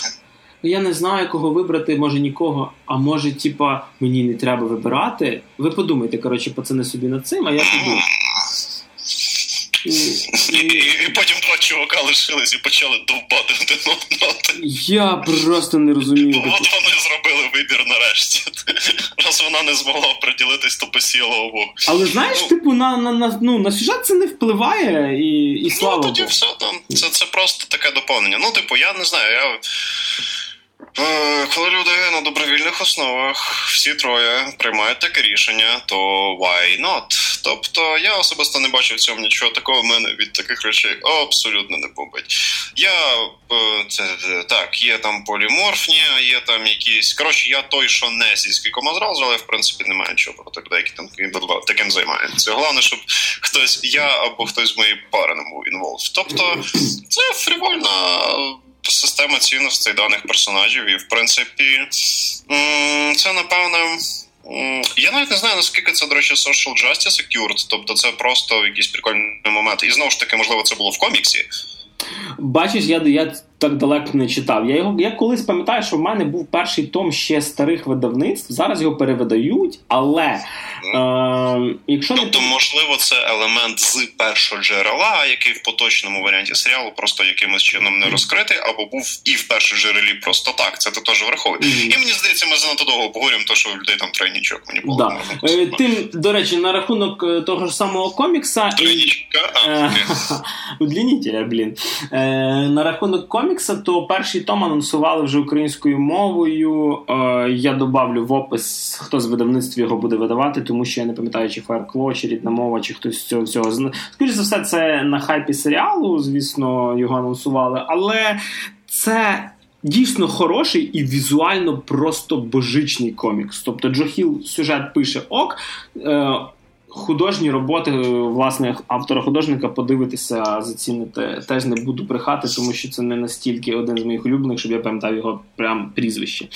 Я не знаю, кого вибрати, може нікого, а може, типа, мені не треба вибирати. Ви подумайте, коротше, пацани собі над цим, а я піду. І, і, і потім два чувака лишились і почали довбати один одного. Я просто не розумію. От вони зробили вибір нарешті. Раз вона не змогла приділитись, то посіяла обох. Але знаєш, ну, типу, на на, на, ну, на сюжет це не впливає і і ну, слава. Ну, тоді Богу. все там. Це, Це просто таке доповнення. Ну, типу, я не знаю, я. Е, коли люди на добровільних основах всі троє приймають таке рішення, то why not? Тобто я особисто не бачу в цьому нічого такого. В Мене від таких речей абсолютно не бомбить. Я е, це так, є там поліморфні, є там якісь. Коротше, я той, що не зі скількома зразу, але в принципі немає нічого проти людей, які там таким займаються. Головне, щоб хтось я або хтось з моєї пари не був інволв. Тобто це фрівольна система цінностей даних персонажів, і в принципі це напевне. Я навіть не знаю, наскільки це, до речі, social justice secured, тобто це просто якийсь прикольний момент. І знову ж таки, можливо, це було в коміксі. Бачиш, я я так далеко не читав. Я його я колись пам'ятаю, що в мене був перший том ще старих видавництв. Зараз його перевидають, але Е, якщо Тобто, не... можливо, це елемент з першого джерела, який в поточному варіанті серіалу просто якимось чином не розкритий, або був і в першому джерелі просто так. Це ти теж враховує. Mm-hmm. І мені здається, ми занадто довго обговорюємо, то що у людей там тройнічок мені було. Да. Е, тим, до речі, на рахунок е, того ж самого комікса. Тройнічка? <laughs> Удлінітеля, блін. На рахунок комікса комікса, то перший том анонсували вже українською мовою. Е, я добавлю в опис, хто з видавництва його буде видавати, тому що я не пам'ятаю, чи Fireclaw, чи рідна мова, чи хтось з цього всього. Скоріше за все, це на хайпі серіалу, звісно, його анонсували, але це. Дійсно хороший і візуально просто божичний комікс. Тобто Джо Хіл сюжет пише ок, е, художні роботи власне автора-художника подивитися, зацінити теж не буду брехати, тому що це не настільки один з моїх улюблених, щоб я пам'ятав його прям прізвище.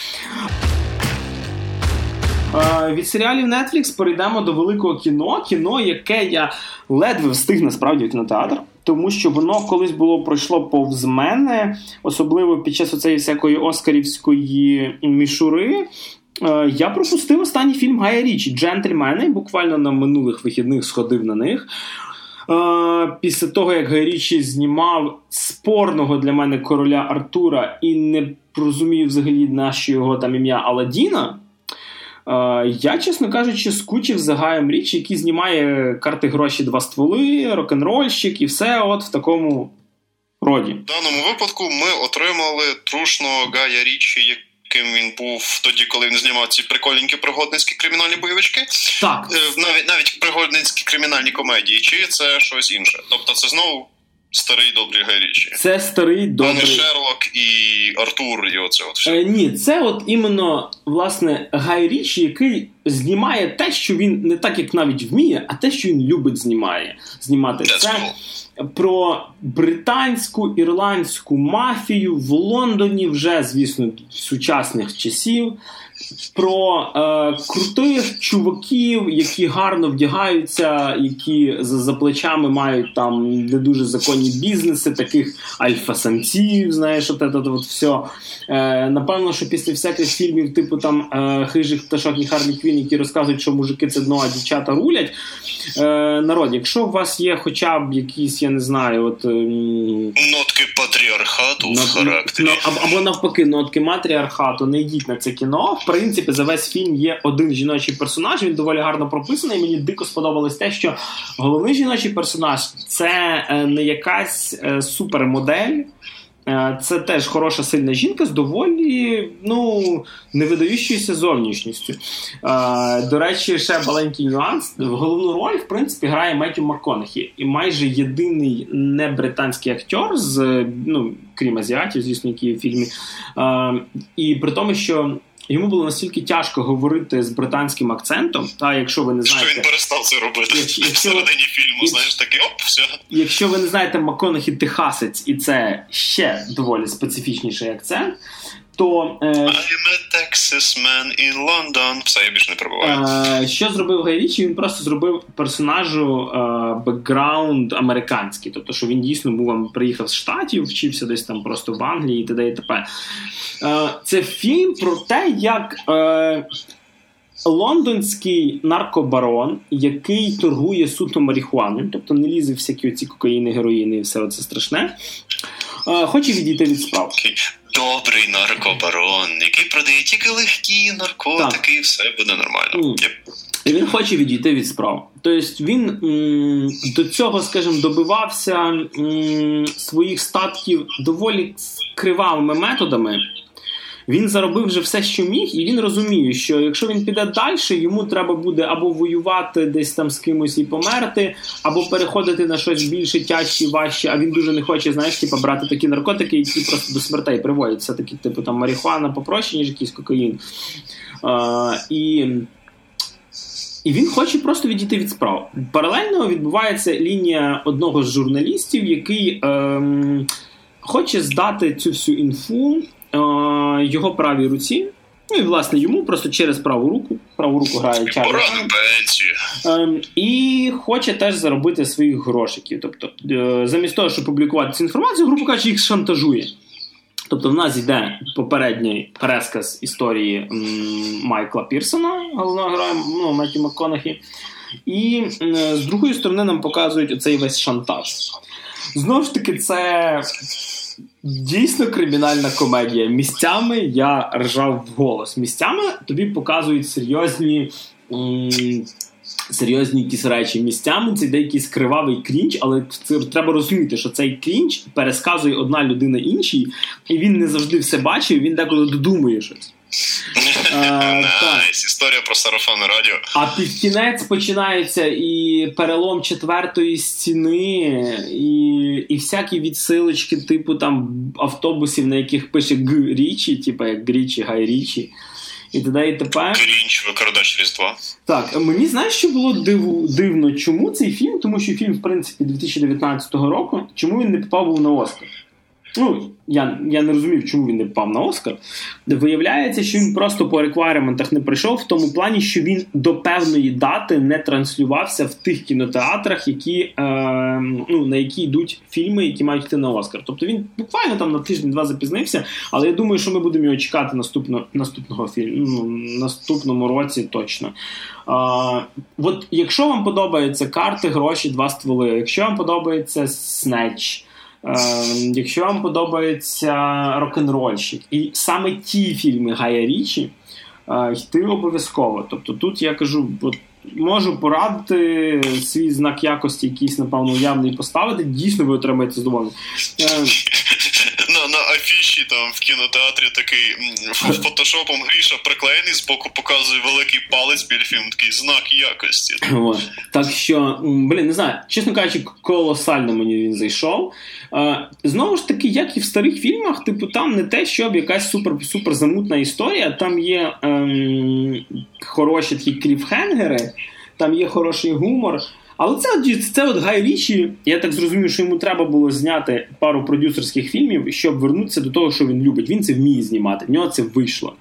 Від серіалів Netflix перейдемо до великого кіно. Кіно, яке я ледве встиг насправді в кінотеатр, тому що воно колись було пройшло повз мене, особливо під час оцеї всякої оскарівської мішури. Е, я пропустив останній фільм Гая Річі Джентльмени. Буквально на минулих вихідних сходив на них. Е, після того, як Гай Річі знімав спорного для мене короля Артура і не розумію взагалі наше його там ім'я Аладдіна, е, я, чесно кажучи, скучив за Гаєм Річі, який знімає карти гроші два стволи, рок-н-рольщик і все от в такому роді. В даному випадку ми отримали трушного Гая Річі, ким він був тоді, коли він знімав ці прикольненькі пригодницькі кримінальні бойовички. Так. Е, навіть навіть пригодницькі кримінальні комедії, чи це щось інше? Тобто це знову. Старий добрий Гайрічі. Це старий добрий. А не Шерлок і Артур, і оце от все. Е, ні, це от іменно власне Гай який знімає те, що він не так як навіть вміє, а те, що він любить знімає. знімати. That's це cool про британську ірландську мафію в Лондоні вже, звісно, сучасних часів про е, крутих чуваків, які гарно вдягаються, які за, за плечами мають там не дуже законні бізнеси, таких альфа-самців, знаєш, от, от, от, от все. Е, Напевно, що після всяких фільмів, типу там е, хижих пташок і Харлі Квін, які розказують, що мужики це дно, а дівчата рулять. Е, Народ, якщо у вас є хоча б якісь, я не знаю, от. Е, Нотки патріархату в характері. Або, або навпаки, нотки матріархату, не йдіть на це кіно принципі, за весь фільм є один жіночий персонаж. Він доволі гарно прописаний. Мені дико сподобалось те, що головний жіночий персонаж це е, не якась е, супермодель. Е, це теж хороша сильна жінка з доволі ну, невидаючоюся зовнішністю. До речі, ще маленький нюанс. В головну роль, в принципі, грає Меттю МакКонахі. І майже єдиний не британський актер, з, ну, крім азіатів, звісно, які в фільмі. І при тому, що Йому було настільки тяжко говорити з британським акцентом. Та якщо ви не знаєте, що він перестав це робити якщо, в середині фільму, як, знаєш такий оп, все. Якщо ви не знаєте Маконахі Техасець, і це ще доволі специфічніший акцент, то е, I'm a Texas man in London. Все, я більше не перебуваю. Е, що зробив Гайрічі? Він просто зробив персонажу е, бекграунд американський. Тобто, що він дійсно був приїхав з штатів, вчився десь там просто в Англії і т.д. і т.п. Е, Це фільм про те, як. Е, Лондонський наркобарон, який торгує суто марихуаною, тобто не лізе всякі оці кокаїни, героїни і все це страшне, хоче відійти від справ добрий наркобарон, який продає тільки легкі наркотики, і все буде нормально. Mm. І Він хоче відійти від справ. Тобто він м, до цього, скажімо, добивався м, своїх статків доволі кривавими методами. Він заробив вже все, що міг, і він розуміє, що якщо він піде далі, йому треба буде або воювати десь там з кимось і померти, або переходити на щось більше тяжче, важче. А він дуже не хоче, знаєш, типу, брати такі наркотики, які просто до смертей приводять. Все таки, типу, там марихуана попроще, ніж якийсь кокаїн. А, І. І він хоче просто відійти від справ. Паралельно відбувається лінія одного з журналістів, який ем, хоче здати цю всю інфу його правій руці. Ну і власне йому просто через праву руку. Праву руку грає Чарлі. Ем, і хоче теж заробити своїх грошиків. Тобто, е, замість того, щоб публікувати цю інформацію, грубо кажучи, їх шантажує. Тобто, в нас йде попередній пересказ історії м, Майкла Пірсона, головного героя ну, Меті МакКонахі. І е, з другої сторони нам показують оцей весь шантаж. Знову ж таки, це Дійсно кримінальна комедія. Місцями я ржав в голос. Місцями тобі показують серйозні серйозні якісь речі. Місцями це йде якийсь кривавий cringe, але це треба розуміти, що цей cringe пересказує одна людина іншій, і він не завжди все бачив, він деколи додумує щось. <laughs> Nice, Історія про сарафанне радіо. А під кінець починається і перелом четвертої стіни, і і всякі відсилочки, типу там автобусів, на яких пише Г Річі, типу як Грічі, Гай Річі. І тоді і тепер. Крінч, викрадач Різдва. Так, мені знаєш, що було диву, дивно, чому цей фільм? Тому що фільм, в принципі, 2019 року, чому він не попав на Оскар? Ну, я я не розумів, чому він не попав на Оскар. Виявляється, що він просто по реквайрементах не прийшов, в тому плані, що він до певної дати не транслювався в тих кінотеатрах, які, е, ну, на які йдуть фільми, які мають йти на Оскар. Тобто він буквально там на тиждень-два запізнився, але я думаю, що ми будемо його чекати наступно, наступного фільму ну, наступному році точно. Е, от Якщо вам подобаються карти, гроші, два стволи, якщо вам подобається Снеч. Ем, якщо вам подобається рок-н-рольщик, і саме ті фільми Гая Річі, е, йти обов'язково. Тобто тут я кажу, можу порадити свій знак якості, якийсь, напевно, уявний поставити, дійсно ви отримаєте задоволення. На на афіші там в кінотеатрі такий фотошопом Гріша приклеєний, з боку показує великий палець біля фільму, такий знак якості. Так що, блін, не знаю, чесно кажучи, колосально мені він зайшов. Знову ж таки, як і в старих фільмах, типу, там не те, щоб якась супер супер замутна історія, там є ем, хороші такі кліфхенгери, там є хороший гумор. Але це це от Гай Річі, я так зрозумів, що йому треба було зняти пару продюсерських фільмів, щоб вернутися до того, що він любить. Він це вміє знімати, в нього це вийшло.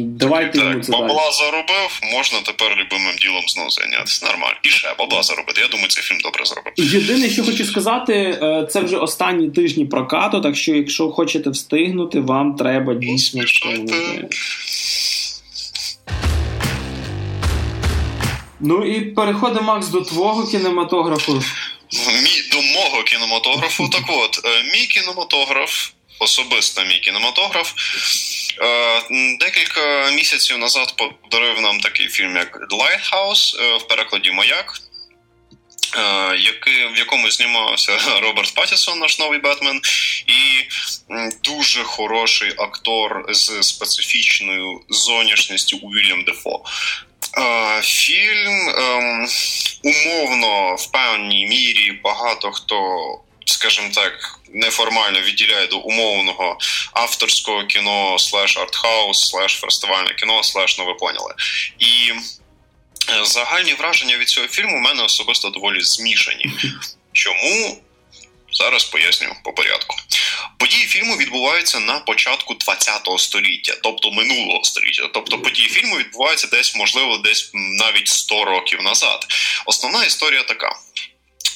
Давайте так, йому це бабла далі. заробив, можна тепер любимим ділом знову зайнятися. Нормально. І ще бабла заробити. Я думаю, цей фільм добре зробив. Єдине, що хочу сказати, е, це вже останні тижні прокату, так що, якщо хочете встигнути, вам треба дійсно. Ну і переходимо, Макс, до твого кінематографу. До мого кінематографу. Так от, е, мій кінематограф, особисто мій кінематограф. Е, декілька місяців назад подарив нам такий фільм, як Lighthouse е, в перекладі Маяк. В якому знімався <laughs> Роберт Паттісон, наш новий Бетмен, і дуже хороший актор з специфічною зовнішністю Уільям Дефо. Фільм ем, умовно в певній мірі багато хто, скажімо так, неформально відділяє до умовного авторського кіно, слеш артхаус, слеш фестивальне кіно, слеш, ну ви поняли. І е, загальні враження від цього фільму у мене особисто доволі змішані. <laughs> Чому? Зараз поясню по порядку. Події фільму відбуваються на початку 20-го століття, тобто минулого століття. Тобто події фільму відбуваються десь, можливо, десь навіть 100 років назад. Основна історія така.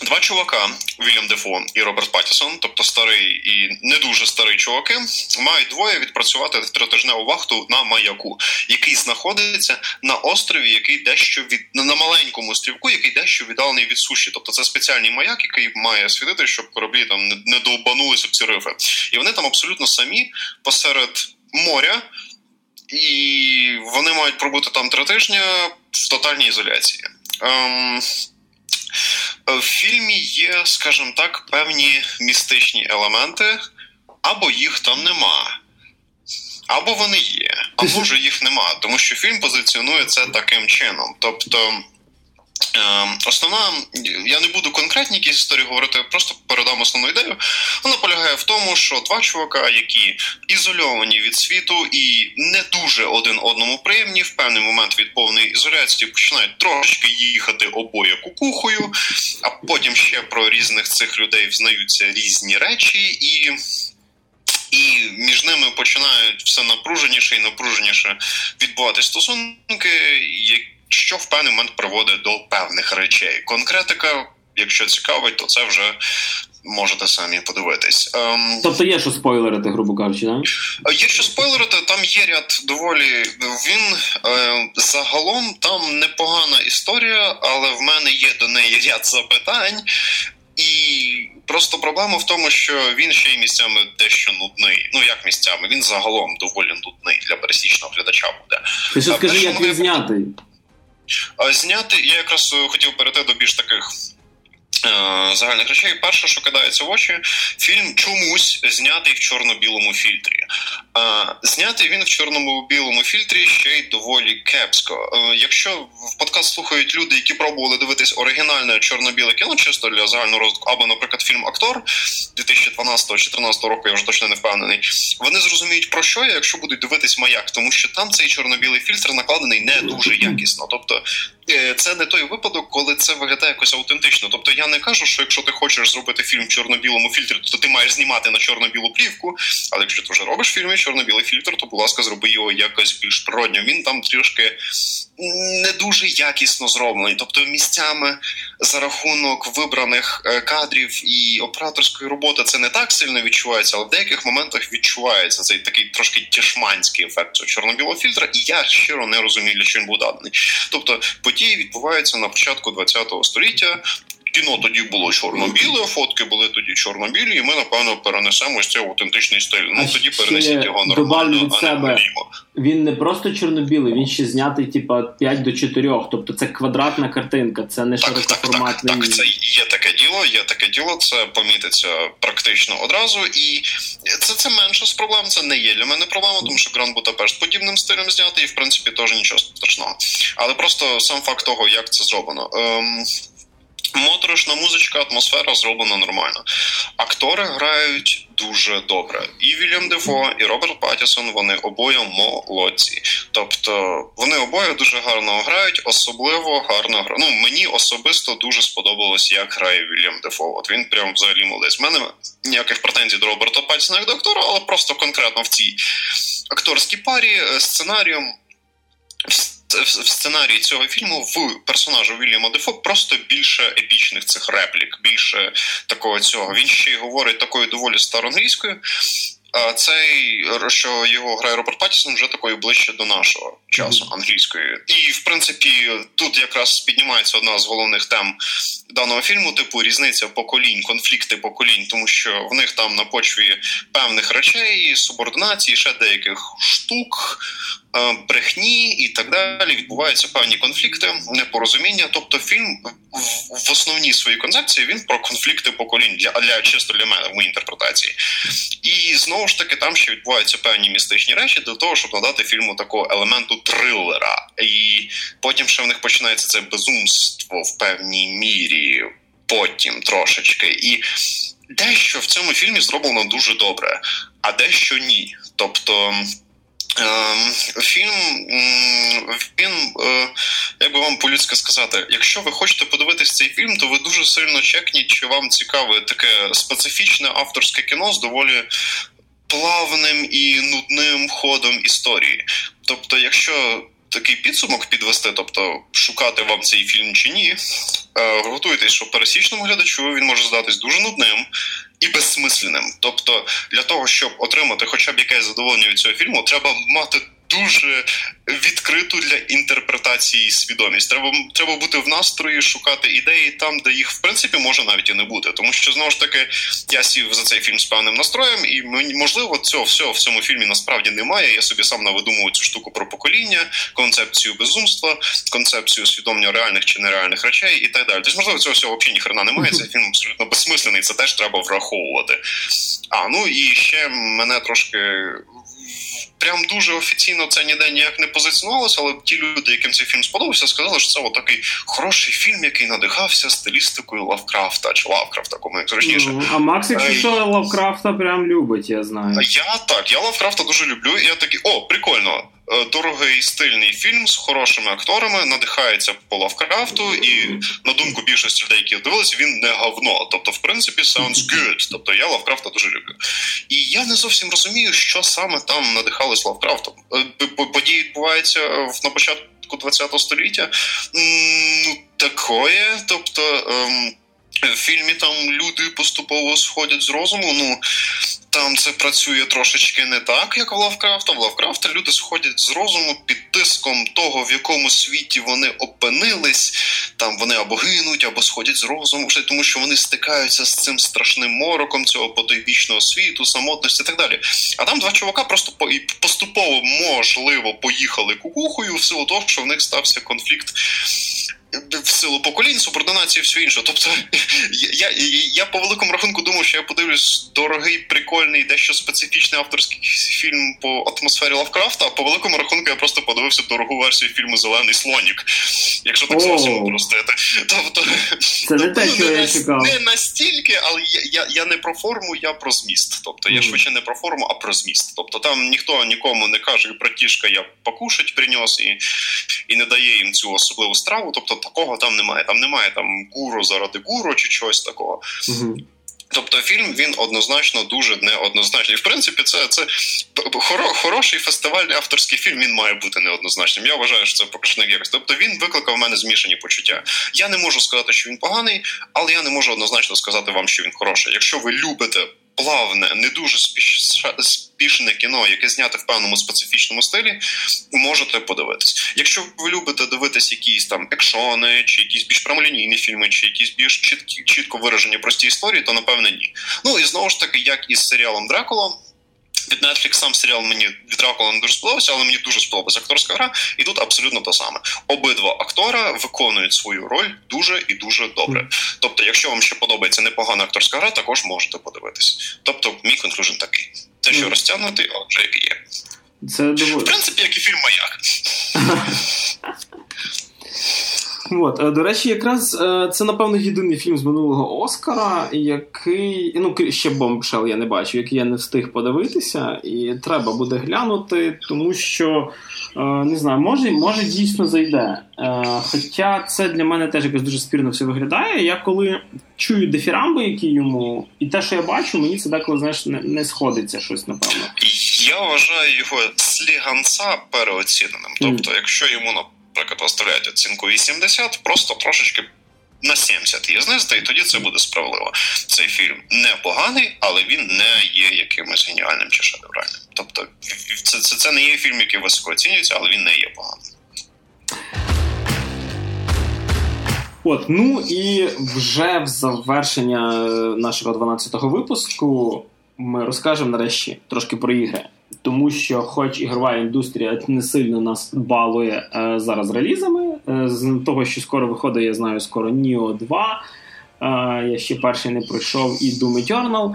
Два чувака, Вільям Дефон і Роберт Паттісон, тобто старий і не дуже старий чуваки, мають двоє відпрацювати тритижневу вахту на маяку, який знаходиться на острові, який дещо від на маленькому острівку, який дещо віддалений від суші. Тобто це спеціальний маяк, який має світити, щоб кораблі там не довбанулися в ці рифи. І вони там абсолютно самі посеред моря, і вони мають пробути там три тижні в тотальній ізоляції. Ем, в фільмі є, скажімо так, певні містичні елементи, або їх там нема, або вони є, або ж їх нема, тому що фільм позиціонує це таким чином. Тобто. Ем, основна, я не буду конкретні якісь історії говорити, просто передам основну ідею. Вона полягає в тому, що два чувака, які ізольовані від світу і не дуже один одному приємні, в певний момент від повної ізоляції починають трошки їхати обоє кукухою, а потім ще про різних цих людей взнаються різні речі і. І між ними починають все напруженіше і напруженіше відбуватися стосунки, які що в певний момент приводить до певних речей. Конкретика, якщо цікавить, то це вже. Можете самі подивитись. Ем, тобто є що спойлерити, грубо кажучи, да? Є що спойлерити, там є ряд доволі. Він е, загалом там непогана історія, але в мене є до неї ряд запитань. І просто проблема в тому, що він ще й місцями дещо нудний. Ну як місцями, він загалом доволі нудний для пересічного глядача буде. Ти що скажи, як він знятий? Зняти я якраз хотів перейти до більш таких Е, загальних речей, перше, що кидається в очі, фільм чомусь знятий в чорно-білому фільтрі. Е, знятий він в чорному білому фільтрі ще й доволі кепсько. Е, якщо в подкаст слухають люди, які пробували дивитись оригінальне чорно-біле кіно, чисто для загального розвитку, або, наприклад, фільм Актор 2012-2014 року, я вже точно не впевнений. Вони зрозуміють про що я, якщо будуть дивитись маяк, тому що там цей чорно-білий фільтр накладений не дуже якісно. Тобто це не той випадок, коли це виглядає якось автентично. Тобто я не кажу, що якщо ти хочеш зробити фільм в чорно-білому фільтрі, то ти маєш знімати на чорно-білу плівку. Але якщо ти вже робиш фільм чорно-білий фільтр, то будь ласка, зроби його якось більш природньо. Він там трішки не дуже якісно зроблений. Тобто місцями за рахунок вибраних е, кадрів і операторської роботи це не так сильно відчувається, але в деяких моментах відчувається цей такий трошки тішманський ефект цього чорно-білого фільтра. І я щиро не розумію, для чого він був даний. Тобто події відбуваються на початку ХХ століття. Кіно тоді було чорно-біле, фотки були тоді чорно-білі, і ми, напевно, перенесемо ось цей автентичний стиль. Ну тоді перенесіть його нормально, від себе. Він не просто чорно-білий, він ще знятий, типа 5 до 4. Тобто це квадратна картинка, це не широкоформатний. Так, так, так, це є таке діло, є таке діло, це помітиться практично одразу. І це це менше з проблем. Це не є для мене проблема, тому що Гранд Будапешт подібним стилем знятий, і в принципі теж нічого страшного. Але просто сам факт того, як це зроблено. Ем, Моторошна музичка, атмосфера зроблена нормально. Актори грають дуже добре. І Вільям Дефо, і Роберт Паттісон, вони обоє молодці. Тобто вони обоє дуже гарно грають, особливо гарно грають. Ну, мені особисто дуже сподобалось, як грає Вільям Дефо. От він прям взагалі молодець. У мене ніяких претензій до Роберта Паттісона як до актора, але просто конкретно в цій акторській парі е, сценарієм в сценарії цього фільму в персонажу Вільяма Дефо просто більше епічних цих реплік, більше такого цього. Він ще й говорить такою доволі староанглійською. А цей, що його грає Роберт Паттісон, вже такою ближче до нашого часу англійської. І в принципі, тут якраз піднімається одна з головних тем даного фільму, типу різниця поколінь, конфлікти поколінь, тому що в них там на почві певних речей, субординації, ще деяких штук, брехні і так далі. Відбуваються певні конфлікти, непорозуміння. Тобто, фільм в основній своїй концепції він про конфлікти поколінь для для чисто для мене в моїй інтерпретації. І знову ж таки, там ще відбуваються певні містичні речі для того, щоб надати фільму такого елементу трилера. І потім ще в них починається це безумство в певній мірі, потім трошечки. І дещо в цьому фільмі зроблено дуже добре, а дещо ні. Тобто. Ем, фільм він, е, як би вам по-людськи сказати, якщо ви хочете подивитись цей фільм, то ви дуже сильно чекніть, чи вам цікаве таке специфічне авторське кіно з доволі плавним і нудним ходом історії. Тобто, якщо такий підсумок підвести, тобто шукати вам цей фільм чи ні, е, готуйтесь, що пересічному глядачу він може здатись дуже нудним і безсмисленним. Тобто, для того, щоб отримати хоча б якесь задоволення від цього фільму, треба мати дуже відкриту для інтерпретації свідомість. Треба треба бути в настрої, шукати ідеї там, де їх в принципі може навіть і не бути. Тому що знову ж таки я сів за цей фільм з певним настроєм, і можливо цього всього в цьому фільмі насправді немає. Я собі сам навидумував цю штуку про покоління, концепцію безумства, концепцію усвідомлення реальних чи нереальних речей і так далі. Тобто, можливо, цього всього взагалі ніхрена немає. Цей фільм абсолютно безсмислений. Це теж треба враховувати. А ну і ще мене трошки прям дуже офіційно це ніде ніяк не позиціонувалося, але ті люди, яким цей фільм сподобався, сказали, що це такий хороший фільм, який надихався стилістикою Лавкрафта чи Лавкрафта, кому як зручніше. Ну, а Макс, якщо що Лавкрафта прям любить, я знаю. Я так, я Лавкрафта дуже люблю, і я такий, о, прикольно. Е, дорогий стильний фільм з хорошими акторами, надихається по Лавкрафту, і на думку більшості людей, які дивилися, він не говно. Тобто, в принципі, sounds good. Тобто я Лавкрафта дуже люблю. І я не зовсім розумію, що саме там надихалось Лавкрафтом. Е, події відбуваються на початку ХХ століття. Ну, такое, тобто. Ем, в фільмі там люди поступово сходять з розуму. Ну там це працює трошечки не так, як в Лавкрафта. В Лавкрафта люди сходять з розуму під тиском того, в якому світі вони опинились. Там вони або гинуть, або сходять з розуму, тому що вони стикаються з цим страшним мороком цього потойбічного світу, самотності і так далі. А там два чувака просто поступово можливо поїхали кукухою в силу того, що в них стався конфлікт в силу поколінь, субординації і все інше. Тобто <laughs> я я, я по великому рахунку думав, що я подивлюсь дорогий, прикольний, дещо специфічний авторський фільм по атмосфері Лавкрафта, а по великому рахунку я просто подивився дорогу версію фільму Зелений слонік. Якщо так зовсім простити. Тобто, Це не те, що я чекав. Не настільки, але я я, я не про форму, я про зміст. Тобто я швидше не про форму, а про зміст. Тобто там ніхто нікому не каже, братішка, я покушать принес і, і не дає їм цю особливу страву. Тобто такого там немає. Там немає там гуру заради гуру чи чогось такого. Угу. Тобто фільм він однозначно дуже неоднозначний. В принципі, це це хоро, хороший фестивальний авторський фільм. Він має бути неоднозначним. Я вважаю, що це показник якось. Тобто він викликав в мене змішані почуття. Я не можу сказати, що він поганий, але я не можу однозначно сказати вам, що він хороший. Якщо ви любите плавне, не дуже спішне кіно, яке знято в певному специфічному стилі, можете подивитись. Якщо ви любите дивитись якісь там екшони, чи якісь більш прямолінійні фільми, чи якісь більш чіткі, чітко виражені прості історії, то напевне ні. Ну і знову ж таки, як із серіалом Дракула. Від Netflix сам серіал мені від Дракула не дуже сподобався, але мені дуже сподобалася акторська гра, і тут абсолютно те саме. Обидва актора виконують свою роль дуже і дуже добре. Тобто, якщо вам ще подобається непогана акторська гра, також можете подивитись. Тобто, мій конклюжн такий: те, що розтягнутий, а вже як є. Це. В принципі, як і фільм Маяк. <laughs> От, е, До речі, якраз е, це, напевно, єдиний фільм з минулого Оскара, який ну ще бомбшел я не бачу, який я не встиг подивитися, і треба буде глянути, тому що е, не знаю, може може дійсно зайде. Хоча це для мене теж якось дуже спірно все виглядає. Я коли чую дефірамби, які йому, і те, що я бачу, мені це деколи знаєш, не, не сходиться щось, напевно. Я вважаю його сліганца переоціненим. Тобто, якщо йому наприклад, виставляють оцінку 80, просто трошечки на 70 її знести, і тоді це буде справедливо. Цей фільм непоганий, але він не є якимось геніальним чи шедевральним. Тобто, це, це, це не є фільм, який високо оцінюється, але він не є поганим. От, ну і вже в завершення нашого 12-го випуску ми розкажемо нарешті трошки про ігри. Тому що, хоч ігрова індустрія не сильно нас балує е, зараз релізами, е, з того, що скоро виходить, я знаю, скоро Ніо 2. Е, я ще перший не пройшов і Doom Eternal.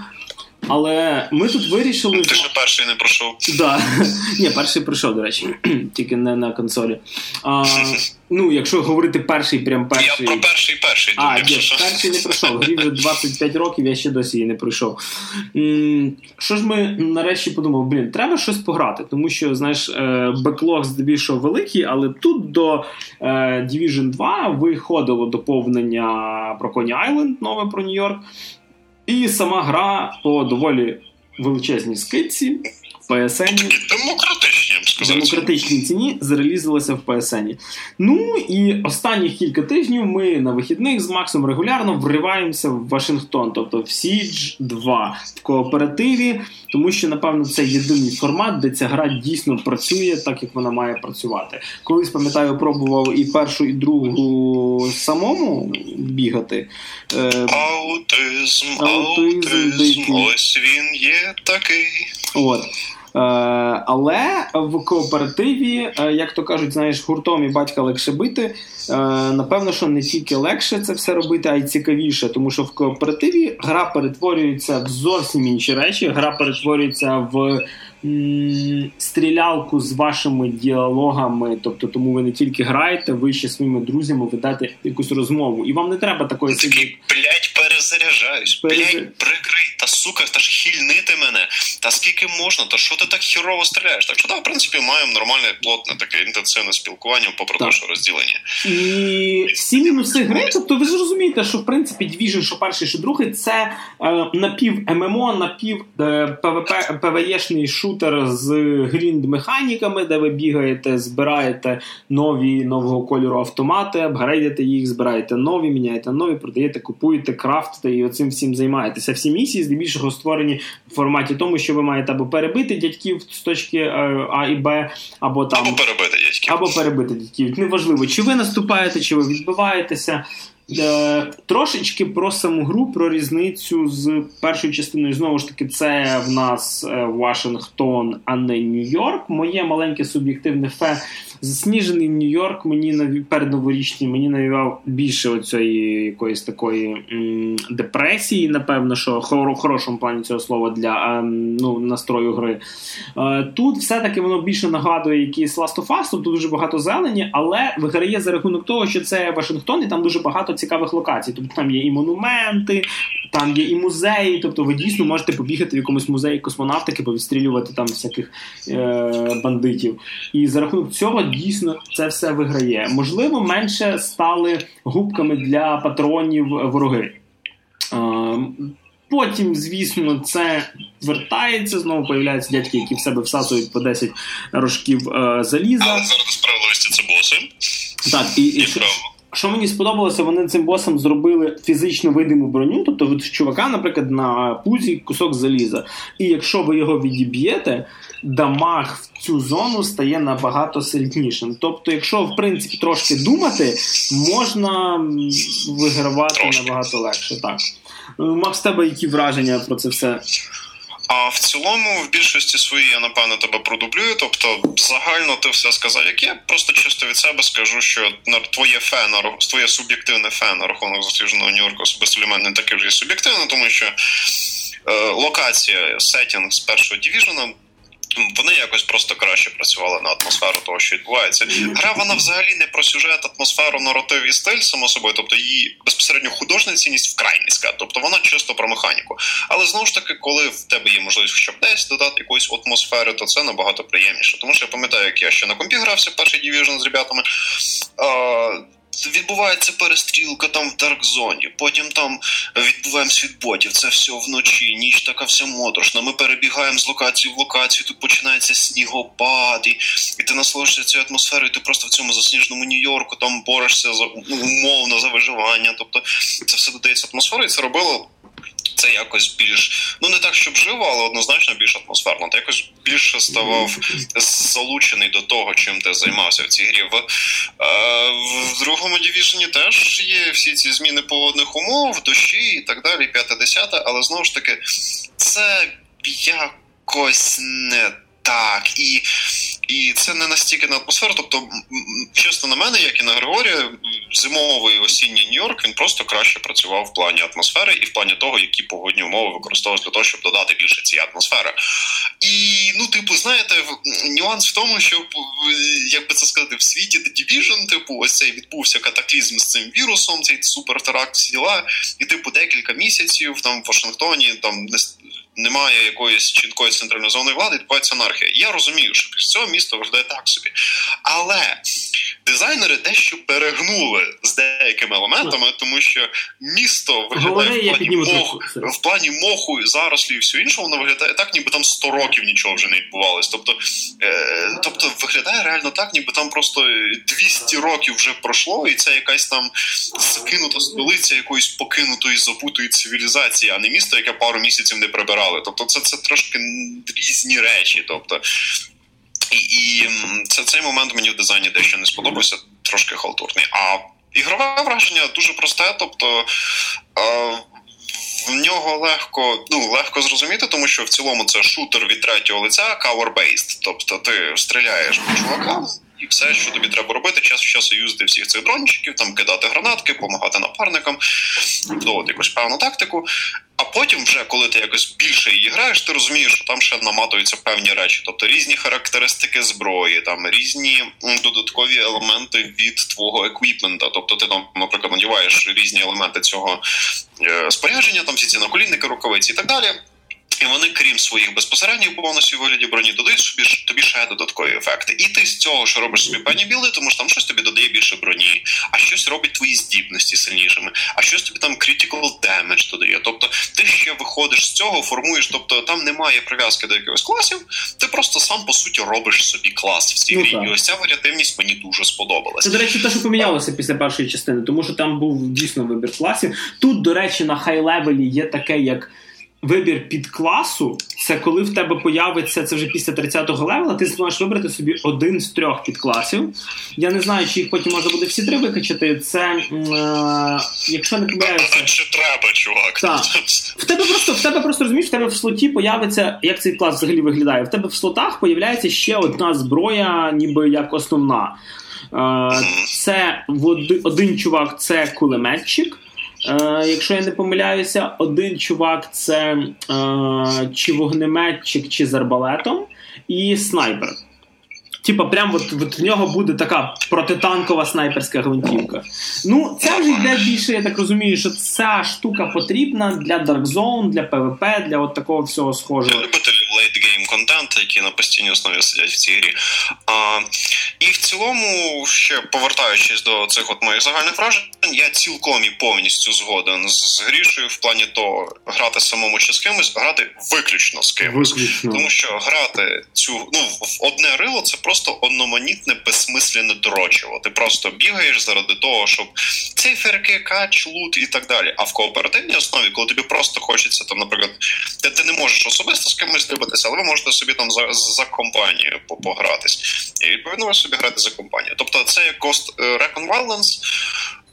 Але ми тут вирішили. Ти ще перший не пройшов. Да. Ні, перший пройшов, до речі, <clears throat> тільки не на консолі. А, <laughs> Ну, якщо говорити перший, прям перший. Я про перший перший. А, ні, перший не пройшов. Грі вже 25 років, я ще досі її не пройшов. Що ж ми нарешті подумали, блін, треба щось пограти, тому що, знаєш, е, беклог здебільшого великий, але тут до е, Division 2 виходило доповнення про Coney Island, нове про Нью-Йорк. І сама гра по доволі величезній скидці PSN. PSN. Демократичні, демократичній ціні зарелізилася в PSN. Ну і останні кілька тижнів ми на вихідних з Максом регулярно вриваємося в Вашингтон, тобто в Siege 2 в кооперативі, тому що, напевно, це єдиний формат, де ця гра дійсно працює так, як вона має працювати. Колись пам'ятаю, пробував і першу, і другу самому бігати. Е, аутизм, аутизм, ось він є такий. От. Е, але в кооперативі, е, як то кажуть, знаєш, гуртом і батька легше бити. Е, напевно, що не тільки легше це все робити, а й цікавіше, тому що в кооперативі гра перетворюється в зовсім інші речі. Гра перетворюється в стрілялку з вашими діалогами. Тобто, тому ви не тільки граєте, ви ще своїми друзями ведете якусь розмову. І вам не треба такої сидіти. Блять, перезаряджаюсь. Перез... Блять, прикрий, та сука, та ж хільнити мене. Та скільки можна, та що ти так хірово стріляєш? Так що да, в принципі, маємо нормальне плотне таке інтенсивне спілкування, попри те, що розділення. І всі мінуси гри, тобто ви зрозумієте, що в принципі Division, що перший, що другий, це е, напів ММО, напів е, ПВП, ПВЄшний шутер з грінд-механіками, де ви бігаєте, збираєте нові нового кольору автомати, апгрейдите їх, збираєте нові, міняєте нові, продаєте, купуєте, крафтите і оцим всім займаєтеся. Всі місії здебільшого створені в форматі тому, що ви маєте або перебити дядьків з точки е, А і Б, або там або перебити дядьків. Або перебити дядьків. Неважливо, чи ви наступаєте, чи ви відбиваєтеся. Е, трошечки про саму гру, про різницю з першою частиною. Знову ж таки, це в нас е, Вашингтон, а не Нью-Йорк. Моє маленьке суб'єктивне фе. Засніжений Нью-Йорк мені навів передноворічний мені навівав більше оцієї якоїсь такої м, депресії, напевно, що в хорошому плані цього слова для е, ну, настрою гри. Е, тут все-таки воно більше нагадує якийсь Last of Us, тут дуже багато зелені, але виграє за рахунок того, що це Вашингтон, і там дуже багато цікавих локацій. Тобто там є і монументи, там є і музеї. Тобто ви дійсно можете побігати в якомусь музеї космонавтики, повідстрілювати там всяких е- бандитів. І за рахунок цього дійсно це все виграє. Можливо, менше стали губками для патронів вороги. Е- Потім, звісно, це вертається, знову появляються дядьки, які в себе всасують по 10 рожків е, заліза. Але заради справедливості це боси. Так, і, і, і що мені сподобалося, вони цим босом зробили фізично видиму броню, тобто від чувака, наприклад, на пузі кусок заліза. І якщо ви його відіб'єте, дамаг в цю зону стає набагато сильнішим. Тобто, якщо в принципі трошки думати, можна вигравати набагато легше. Так. Макс, тебе які враження про це все? А в цілому, в більшості своїй я напевно тебе продублюю. Тобто, загально ти все сказав. Як я просто чисто від себе скажу, що твоє фе на твоє суб'єктивне фе на рахунок засвіженого Нью-Йорку особисто для мене не таке вже суб'єктивне, тому що е, локація сетінг з першого дивіжена вони якось просто краще працювали на атмосферу того, що відбувається. Гра вона взагалі не про сюжет, атмосферу, нарратив і стиль, само собою, тобто її безпосередньо художня цінність вкрай низька, тобто вона чисто про механіку. Але знову ж таки, коли в тебе є можливість хоча б десь додати якоїсь атмосфери, то це набагато приємніше. Тому що я пам'ятаю, як я ще на компі грався перший Division з ребятами відбувається перестрілка там в Даркзоні, потім там відбуваємось від ботів. Це все вночі, ніч така вся моторошна. Ми перебігаємо з локації в локацію. Тут починається снігопад, і, і ти насолоджуєшся цією атмосферою. Ти просто в цьому засніженому Нью-Йорку там борешся за умовно за виживання. Тобто це все додається атмосферою, і це робило це якось більш ну не так, щоб живо, але однозначно більш атмосферно. Ти якось більше ставав залучений до того, чим ти займався в цій грі. В, е, в другому дивіжені теж є всі ці зміни погодних умов, дощі і так далі, п'яте десяте, але знову ж таки, це якось не так. І і це не настільки на атмосферу. Тобто, чесно на мене, як і на Григорія, зимовий осінній Нью-Йорк він просто краще працював в плані атмосфери і в плані того, які погодні умови використовують для того, щоб додати більше цієї атмосфери. І ну, типу, знаєте, нюанс в тому, що як би це сказати, в світі The Division, типу, ось цей відбувся катаклізм з цим вірусом, цей супертеракт, всі діла, і типу декілька місяців там в Вашингтоні там не немає якоїсь чіткої централізованої влади, відбувається анархія. Я розумію, що після цього місто виглядає так собі. Але дизайнери дещо перегнули з деякими елементами, тому що місто виглядає в плані моху, в плані моху, зарослі і все інше, воно виглядає так, ніби там 100 років нічого вже не відбувалось. Тобто, е, тобто виглядає реально так, ніби там просто 200 років вже пройшло, і це якась там закинута столиця якоїсь покинутої забутої цивілізації, а не місто, яке пару місяців не прибирали. Тобто, це це трошки різні речі. Тобто, і і це цей момент мені в дизайні дещо не сподобався, трошки халтурний. А ігрове враження дуже просте. Тобто е, в нього легко ну, легко зрозуміти, тому що в цілому це шутер від третього лиця cover-based. Тобто ти стріляєш по чувакам. І все, що тобі треба робити, час в часу юзати всіх цих дрончиків, там кидати гранатки, допомагати напарникам, будувати якусь певну тактику. А потім, вже коли ти якось більше її граєш, ти розумієш, що там ще наматуються певні речі, тобто різні характеристики зброї, там різні додаткові елементи від твого еквіпмента. Тобто, ти там, наприклад, надіваєш різні елементи цього е, спорядження, там всі ці наколінники, рукавиці і так далі. І вони, крім своїх безпосередніх бонусів у вигляді броні, додають собі тобі ще додаткові ефекти. І ти з цього, що робиш собі певні білди, тому що там щось тобі додає більше броні, а щось робить твої здібності сильнішими, а щось тобі там critical damage додає. Тобто ти ще виходиш з цього, формуєш, тобто там немає прив'язки до якихось класів, ти просто сам по суті робиш собі клас в цій ну, грі. І ось ця варіативність мені дуже сподобалася. Це, до речі, те, що помінялося після першої частини, тому що там був дійсно вибір класів. Тут, до речі, на high-level і є таке, як вибір під класу це коли в тебе появиться це вже після 30-го level а, ти зможеш вибрати собі один з трьох підкласів. Я не знаю, чи їх потім можна буде всі три викачати. Це е, якщо не помиляюся... Чи треба, чувак? Так. В тебе просто в тебе просто розумієш, в тебе в слоті появиться, як цей клас взагалі виглядає. В тебе в слотах появляється ще одна зброя, ніби як основна. Е, це один чувак, це кулеметчик. Е, Якщо я не помиляюся, один чувак це е, чи вогнеметчик, чи з арбалетом, і снайпер. Типа, прям от, от в нього буде така протитанкова снайперська гвинтівка. Ну, це вже йде більше, я так розумію, що ця штука потрібна для Dark Zone, для PvP, для от такого всього схожого. Любителів late game контенту, які на постійній основі сидять в цій грі. А, І в цілому, ще повертаючись до цих от моїх загальних вражень, я цілком і повністю згоден з Грішою в плані того, грати самому чи з кимось, грати виключно з кимось. Виключно. Тому що грати цю ну в одне рило це просто одноманітне, безсмисленне дрочиво. Ти просто бігаєш заради того, щоб циферки, кач, лут і так далі. А в кооперативній основі, коли тобі просто хочеться там, наприклад, ти, ти не можеш особисто з кимось дивитися, але ви можете собі там за за компанію погратись. І відповідно ви собі грати за компанію. Тобто це як Ghost Recon Violence,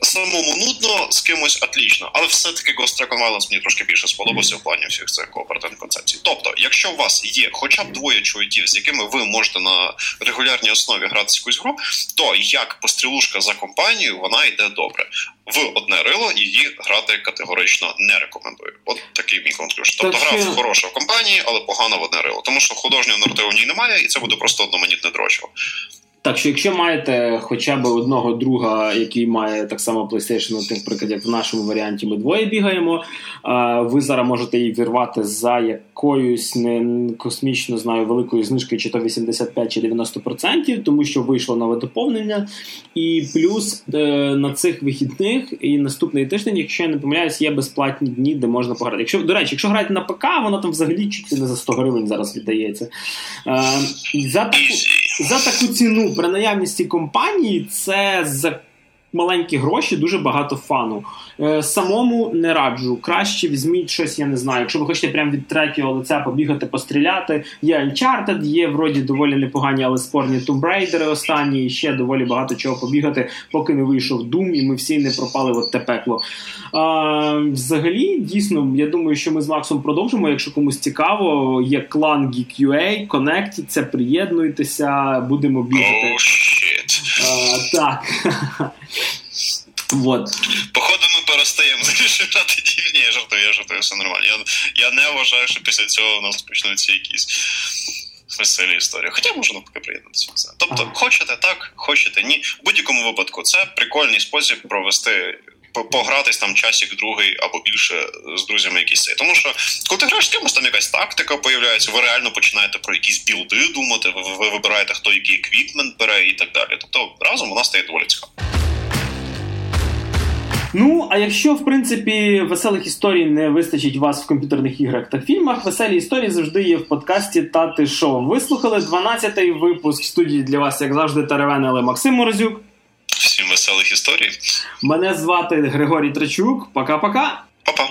Самому нудно з кимось отлічно, але все-таки Ghost Recon Violence мені трошки більше сподобався в плані всіх цих кооперативних концепцій. Тобто, якщо у вас є хоча б двоє чоловіків, з якими ви можете на регулярній основі грати якусь гру, то як пострілушка за компанію вона йде добре. В одне рило її грати категорично не рекомендую. От такий мій конклюш. Тобто гра хороша в компанії, але погана в одне рило. Тому що художнього наративу в ній немає, і це буде просто одноманітне дрочево. Так що, якщо маєте хоча б одного друга, який має так само PlayStation, наприклад, як в нашому варіанті, ми двоє бігаємо, ви зараз можете її вірвати за якоюсь не космічно знаю великою знижкою, чи то 85 чи 90%, тому що вийшло нове доповнення. І плюс е, на цих вихідних і наступний тиждень, якщо я не помиляюсь, є безплатні дні, де можна пограти. Якщо до речі, якщо граєте на ПК, воно там взагалі чуть не за 100 гривень зараз віддається. За таку, за таку ціну при наявності компанії це за маленькі гроші, дуже багато фану. Е, самому не раджу. Краще візьміть щось, я не знаю. Якщо ви хочете прямо від третього лиця побігати, постріляти. Є Uncharted, є вроді доволі непогані, але спорні Tomb Raider останні, і ще доволі багато чого побігати, поки не вийшов Doom, і ми всі не пропали в те пекло. А, Взагалі, дійсно, я думаю, що ми з Максом продовжимо. Якщо комусь цікаво, є клан GeekUA, конектіться, приєднуйтеся, будемо бігати. Oh, shit. А, Так. Вот. Походу, ми перестаємо <laughs> грати дівні, я жартую, я жартую, все нормально. Я я не вважаю, що після цього у нас почнуться якісь веселі історії. Хоча можна навпаки приєднатися. Тобто, ага. хочете так, хочете ні. В будь-якому випадку це прикольний спосіб провести. Погратись там часик другий або більше з друзями якісь цей. Тому що коли ти граєш з кимось, там якась тактика появляється, ви реально починаєте про якісь білди думати, ви, ви вибираєте, хто який еквіпмент бере і так далі. Тобто разом вона стає доволі цікаво. Ну, а якщо, в принципі, веселих історій не вистачить вас в комп'ютерних іграх та фільмах, веселі історії завжди є в подкасті Тати Шоу. Вислухали 12-й випуск студії для вас, як завжди, теревенили Максим Морозюк. Всім веселих історій. Мене звати Григорій Трачук. Пока-пока. Па-па.